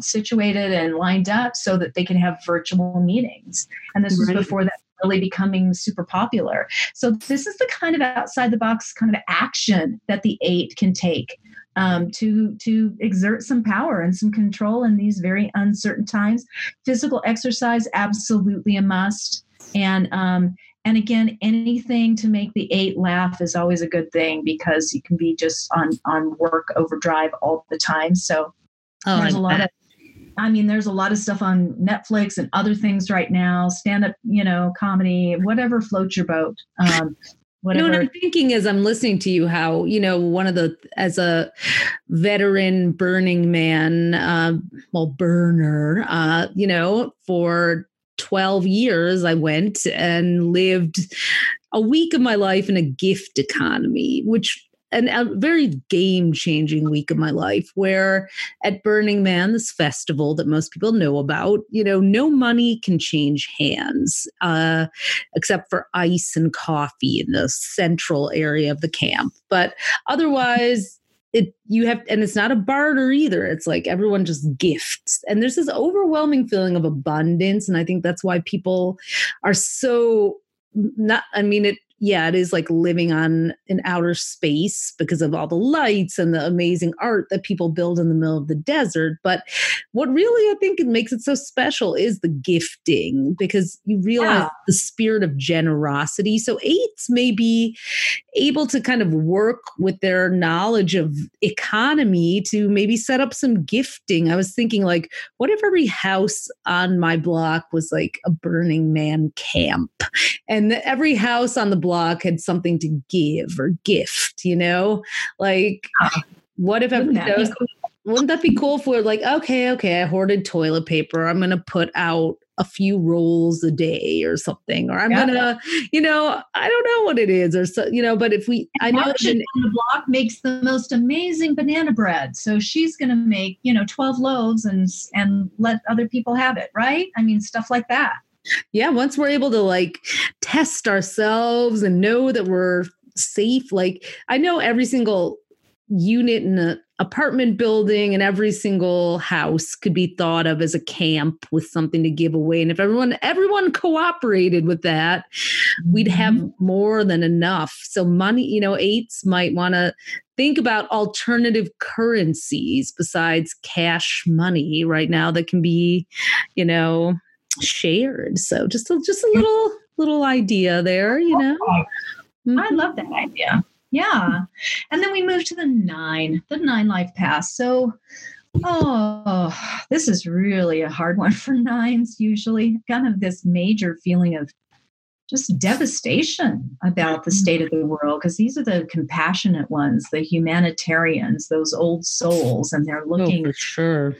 situated and lined up so that they can have virtual meetings and this right. was before that really becoming super popular. So this is the kind of outside the box kind of action that the eight can take um, to to exert some power and some control in these very uncertain times. Physical exercise absolutely a must, and um, and again, anything to make the eight laugh is always a good thing because you can be just on on work overdrive all the time. So oh, there's a lot of I mean, there's a lot of stuff on Netflix and other things right now, stand up, you know, comedy, whatever floats your boat. Um, whatever. You know what I'm thinking as I'm listening to you, how, you know, one of the, as a veteran burning man, uh, well, burner, uh, you know, for 12 years, I went and lived a week of my life in a gift economy, which an, a very game changing week of my life where at Burning Man, this festival that most people know about, you know, no money can change hands uh, except for ice and coffee in the central area of the camp. But otherwise, it you have and it's not a barter either it's like everyone just gifts and there's this overwhelming feeling of abundance and i think that's why people are so not i mean it yeah, it is like living on an outer space because of all the lights and the amazing art that people build in the middle of the desert. But what really I think makes it so special is the gifting because you realize yeah. the spirit of generosity. So eights may be able to kind of work with their knowledge of economy to maybe set up some gifting. I was thinking like, what if every house on my block was like a Burning Man camp, and every house on the block had something to give or gift, you know? Like, what if knows, cool? Wouldn't that be cool if we're like, okay, okay, I hoarded toilet paper. I'm going to put out a few rolls a day or something, or I'm yeah. gonna, you know, I don't know what it is, or so, you know. But if we, and I know that on the block makes the most amazing banana bread, so she's gonna make, you know, twelve loaves and and let other people have it, right? I mean, stuff like that yeah once we're able to like test ourselves and know that we're safe like i know every single unit in an apartment building and every single house could be thought of as a camp with something to give away and if everyone everyone cooperated with that we'd have mm-hmm. more than enough so money you know eights might want to think about alternative currencies besides cash money right now that can be you know shared. So just a, just a little little idea there, you know. Mm-hmm. I love that idea. Yeah. And then we move to the nine, the nine life path. So, oh, this is really a hard one for nines usually. Kind of this major feeling of just devastation about the state of the world because these are the compassionate ones, the humanitarians, those old souls, and they're looking oh, for sure.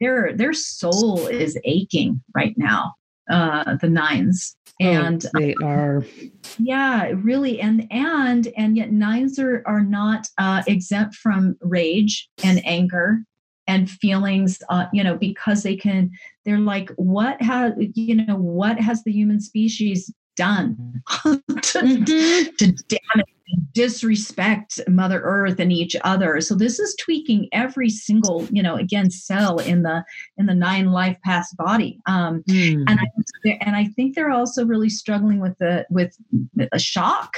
Their their soul is aching right now. Uh, the nines. Oh, and they are yeah really and and and yet nines are are not uh, exempt from rage and anger and feelings uh, you know because they can they're like what has you know what has the human species done to, Mhm. to damage disrespect mother earth and each other so this is tweaking every single you know again cell in the in the nine life paths body um Hmm. and I and I think they're also really struggling with the with a shock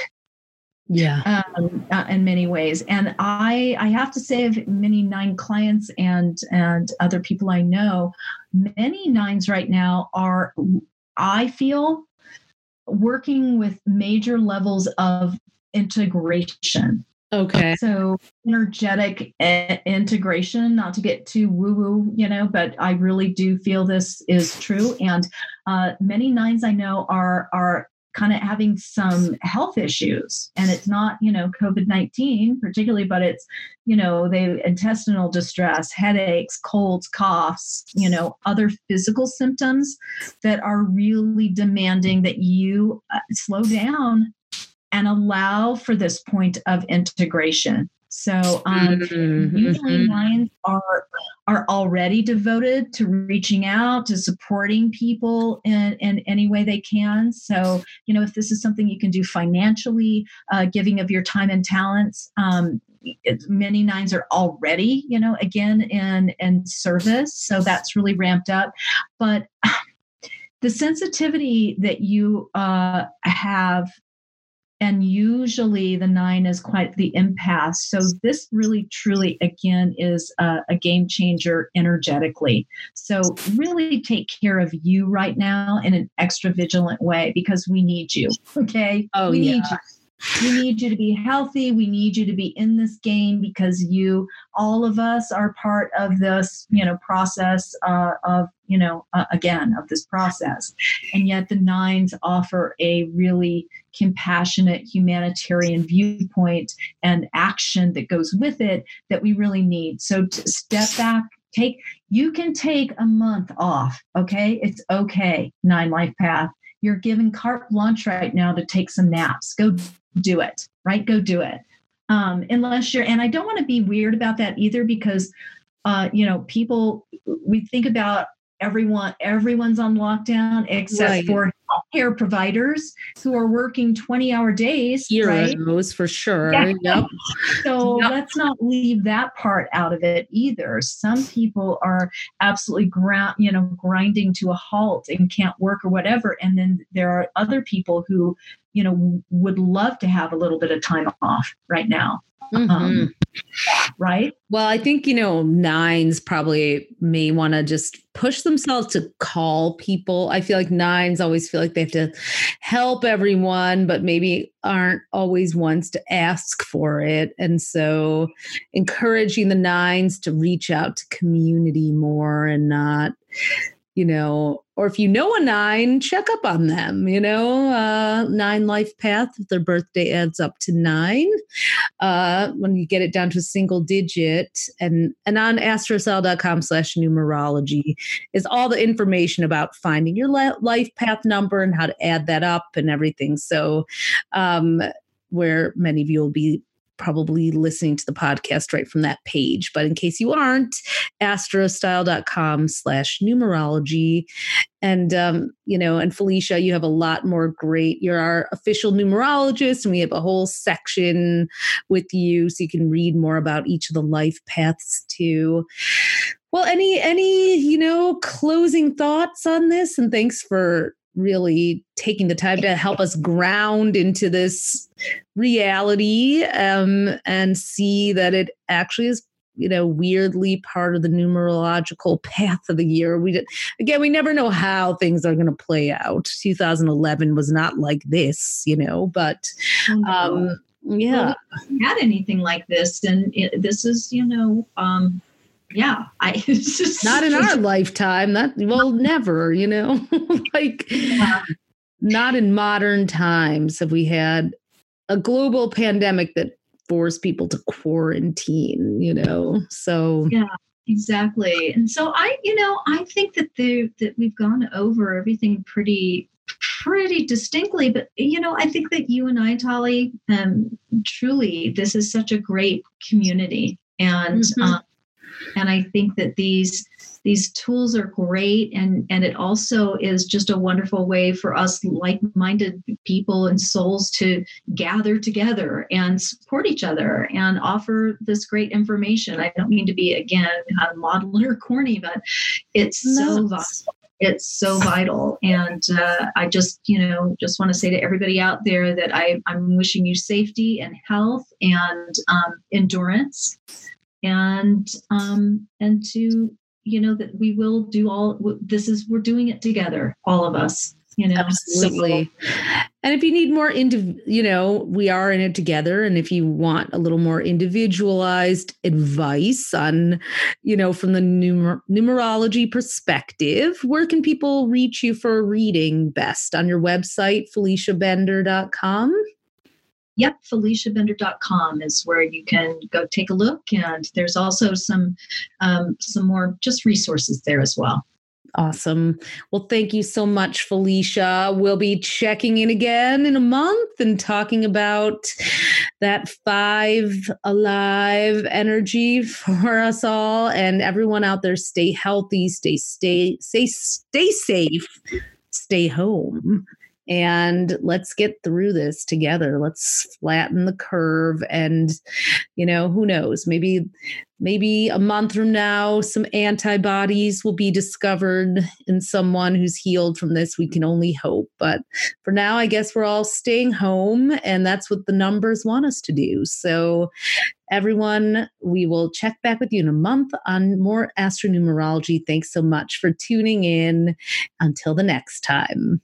yeah. um, uh, in many ways. And I I have to say, of many nine clients and and other people I know, many nines right now are I feel working with major levels of integration. Okay. So energetic uh, integration, not to get too woo woo, you know, but I really do feel this is true. And uh, many nines I know are are kind of having some health issues, and it's not you know COVID nineteen particularly, but it's you know they intestinal distress, headaches, colds, coughs, you know, other physical symptoms that are really demanding that you uh, slow down and allow for this point of integration. So um, Mhm, usually mhm. nines are are already devoted to reaching out to supporting people in, in any way they can. So you know if this is something you can do financially uh, giving of your time and talents um, many nines are already you know again in in service. So that's really ramped up. But the sensitivity that you uh, have and usually the nine is quite the impasse. So this really, truly, again, is a, a, game changer energetically. So really take care of you right now in an extra vigilant way because we need you. Okay, Oh, we yeah. need you. We need you to be healthy. We need you to be in this game because you, all of us, are part of this, you know, process uh, of, you know, uh, again of this process. And yet the nines offer a really compassionate humanitarian viewpoint and action that goes with it that we really need. So to step back, take you can take a month off, okay? It's okay. Nine life path. You're given carte blanche right now to take some naps. Go do it, right? Go do it. Um, unless you're, and I don't want to be weird about that either because, uh, you know, people, we think about everyone, everyone's on lockdown except Right. for healthcare providers who are working 20 hour days, right? Heroes for sure. Yeah. Yep. So Yep. let's not leave that part out of it either. Some people are absolutely ground, you know, grinding to a halt and can't work or whatever. And then there are other people who, you know, would love to have a little bit of time off right now. Mhm. Um, right? Well, I think, you know, nines probably may want to just push themselves to call people. I feel like nines always feel like they have to help everyone, but maybe aren't always ones to ask for it. And so encouraging the nines to reach out to community more and not, you know, or if you know a nine, check up on them, you know, uh, nine life path, if their birthday adds up to nine uh, when you get it down to a single digit and and on astrostyle.com slash numerology is all the information about finding your life path number and how to add that up and everything. So um, where many of you will be probably listening to the podcast right from that page but in case you aren't astrostyle.com slash numerology. And um, you know and felicia you have a lot more great you're our official numerologist and we have a whole section with you so you can read more about each of the life paths too. Well any any you know closing thoughts on this? And thanks for really taking the time to help us ground into this reality um, and see that it actually is you know weirdly part of the numerological path of the year. We did, again we never know how things are going to play out. 2011 was not like this you know but um yeah. had anything like this, and it, this is, you know, um, yeah, I it's just not in our lifetime that well never you know like Yeah. not in modern times have we had a global pandemic that forced people to quarantine, you know. So yeah, exactly. And so I, you know, I think that the that we've gone over everything pretty pretty distinctly but you know i think that you and i Tali um truly this is such a great community and mm-hmm. um, and i think that these these tools are great and and it also is just a wonderful way for us like-minded people and souls to gather together and support each other and offer this great information. I don't mean to be again a model or corny but it's no. so vital. It's so vital. And uh, i just you know just want to say to everybody out there that I, i'm wishing you safety and health and um, endurance and um, and to you know that we will do all this is we're doing it together all of us you know absolutely. So, and if you need more into you know we are in it together. And if you want a little more individualized advice on you know from the numer- numerology perspective where can people reach you for a reading best? On your website feliciabender.com yep, feliciabender.com is where you can go take a look. And there's also some um, some more just resources there as well. Awesome. Well, thank you so much, Felicia. We'll be checking in again in a month and talking about that five alive energy for us all and everyone out there. Stay healthy, stay stay stay stay safe, stay home and let's get through this together. Let's flatten the curve and you know who knows? Maybe maybe a month from now some antibodies will be discovered in someone who's healed from this. We can only hope. But for now i guess we're all staying home and that's what the numbers want us to do. So everyone we will check back with you in a month on more astronumerology. Thanks so much for tuning in. Until the next time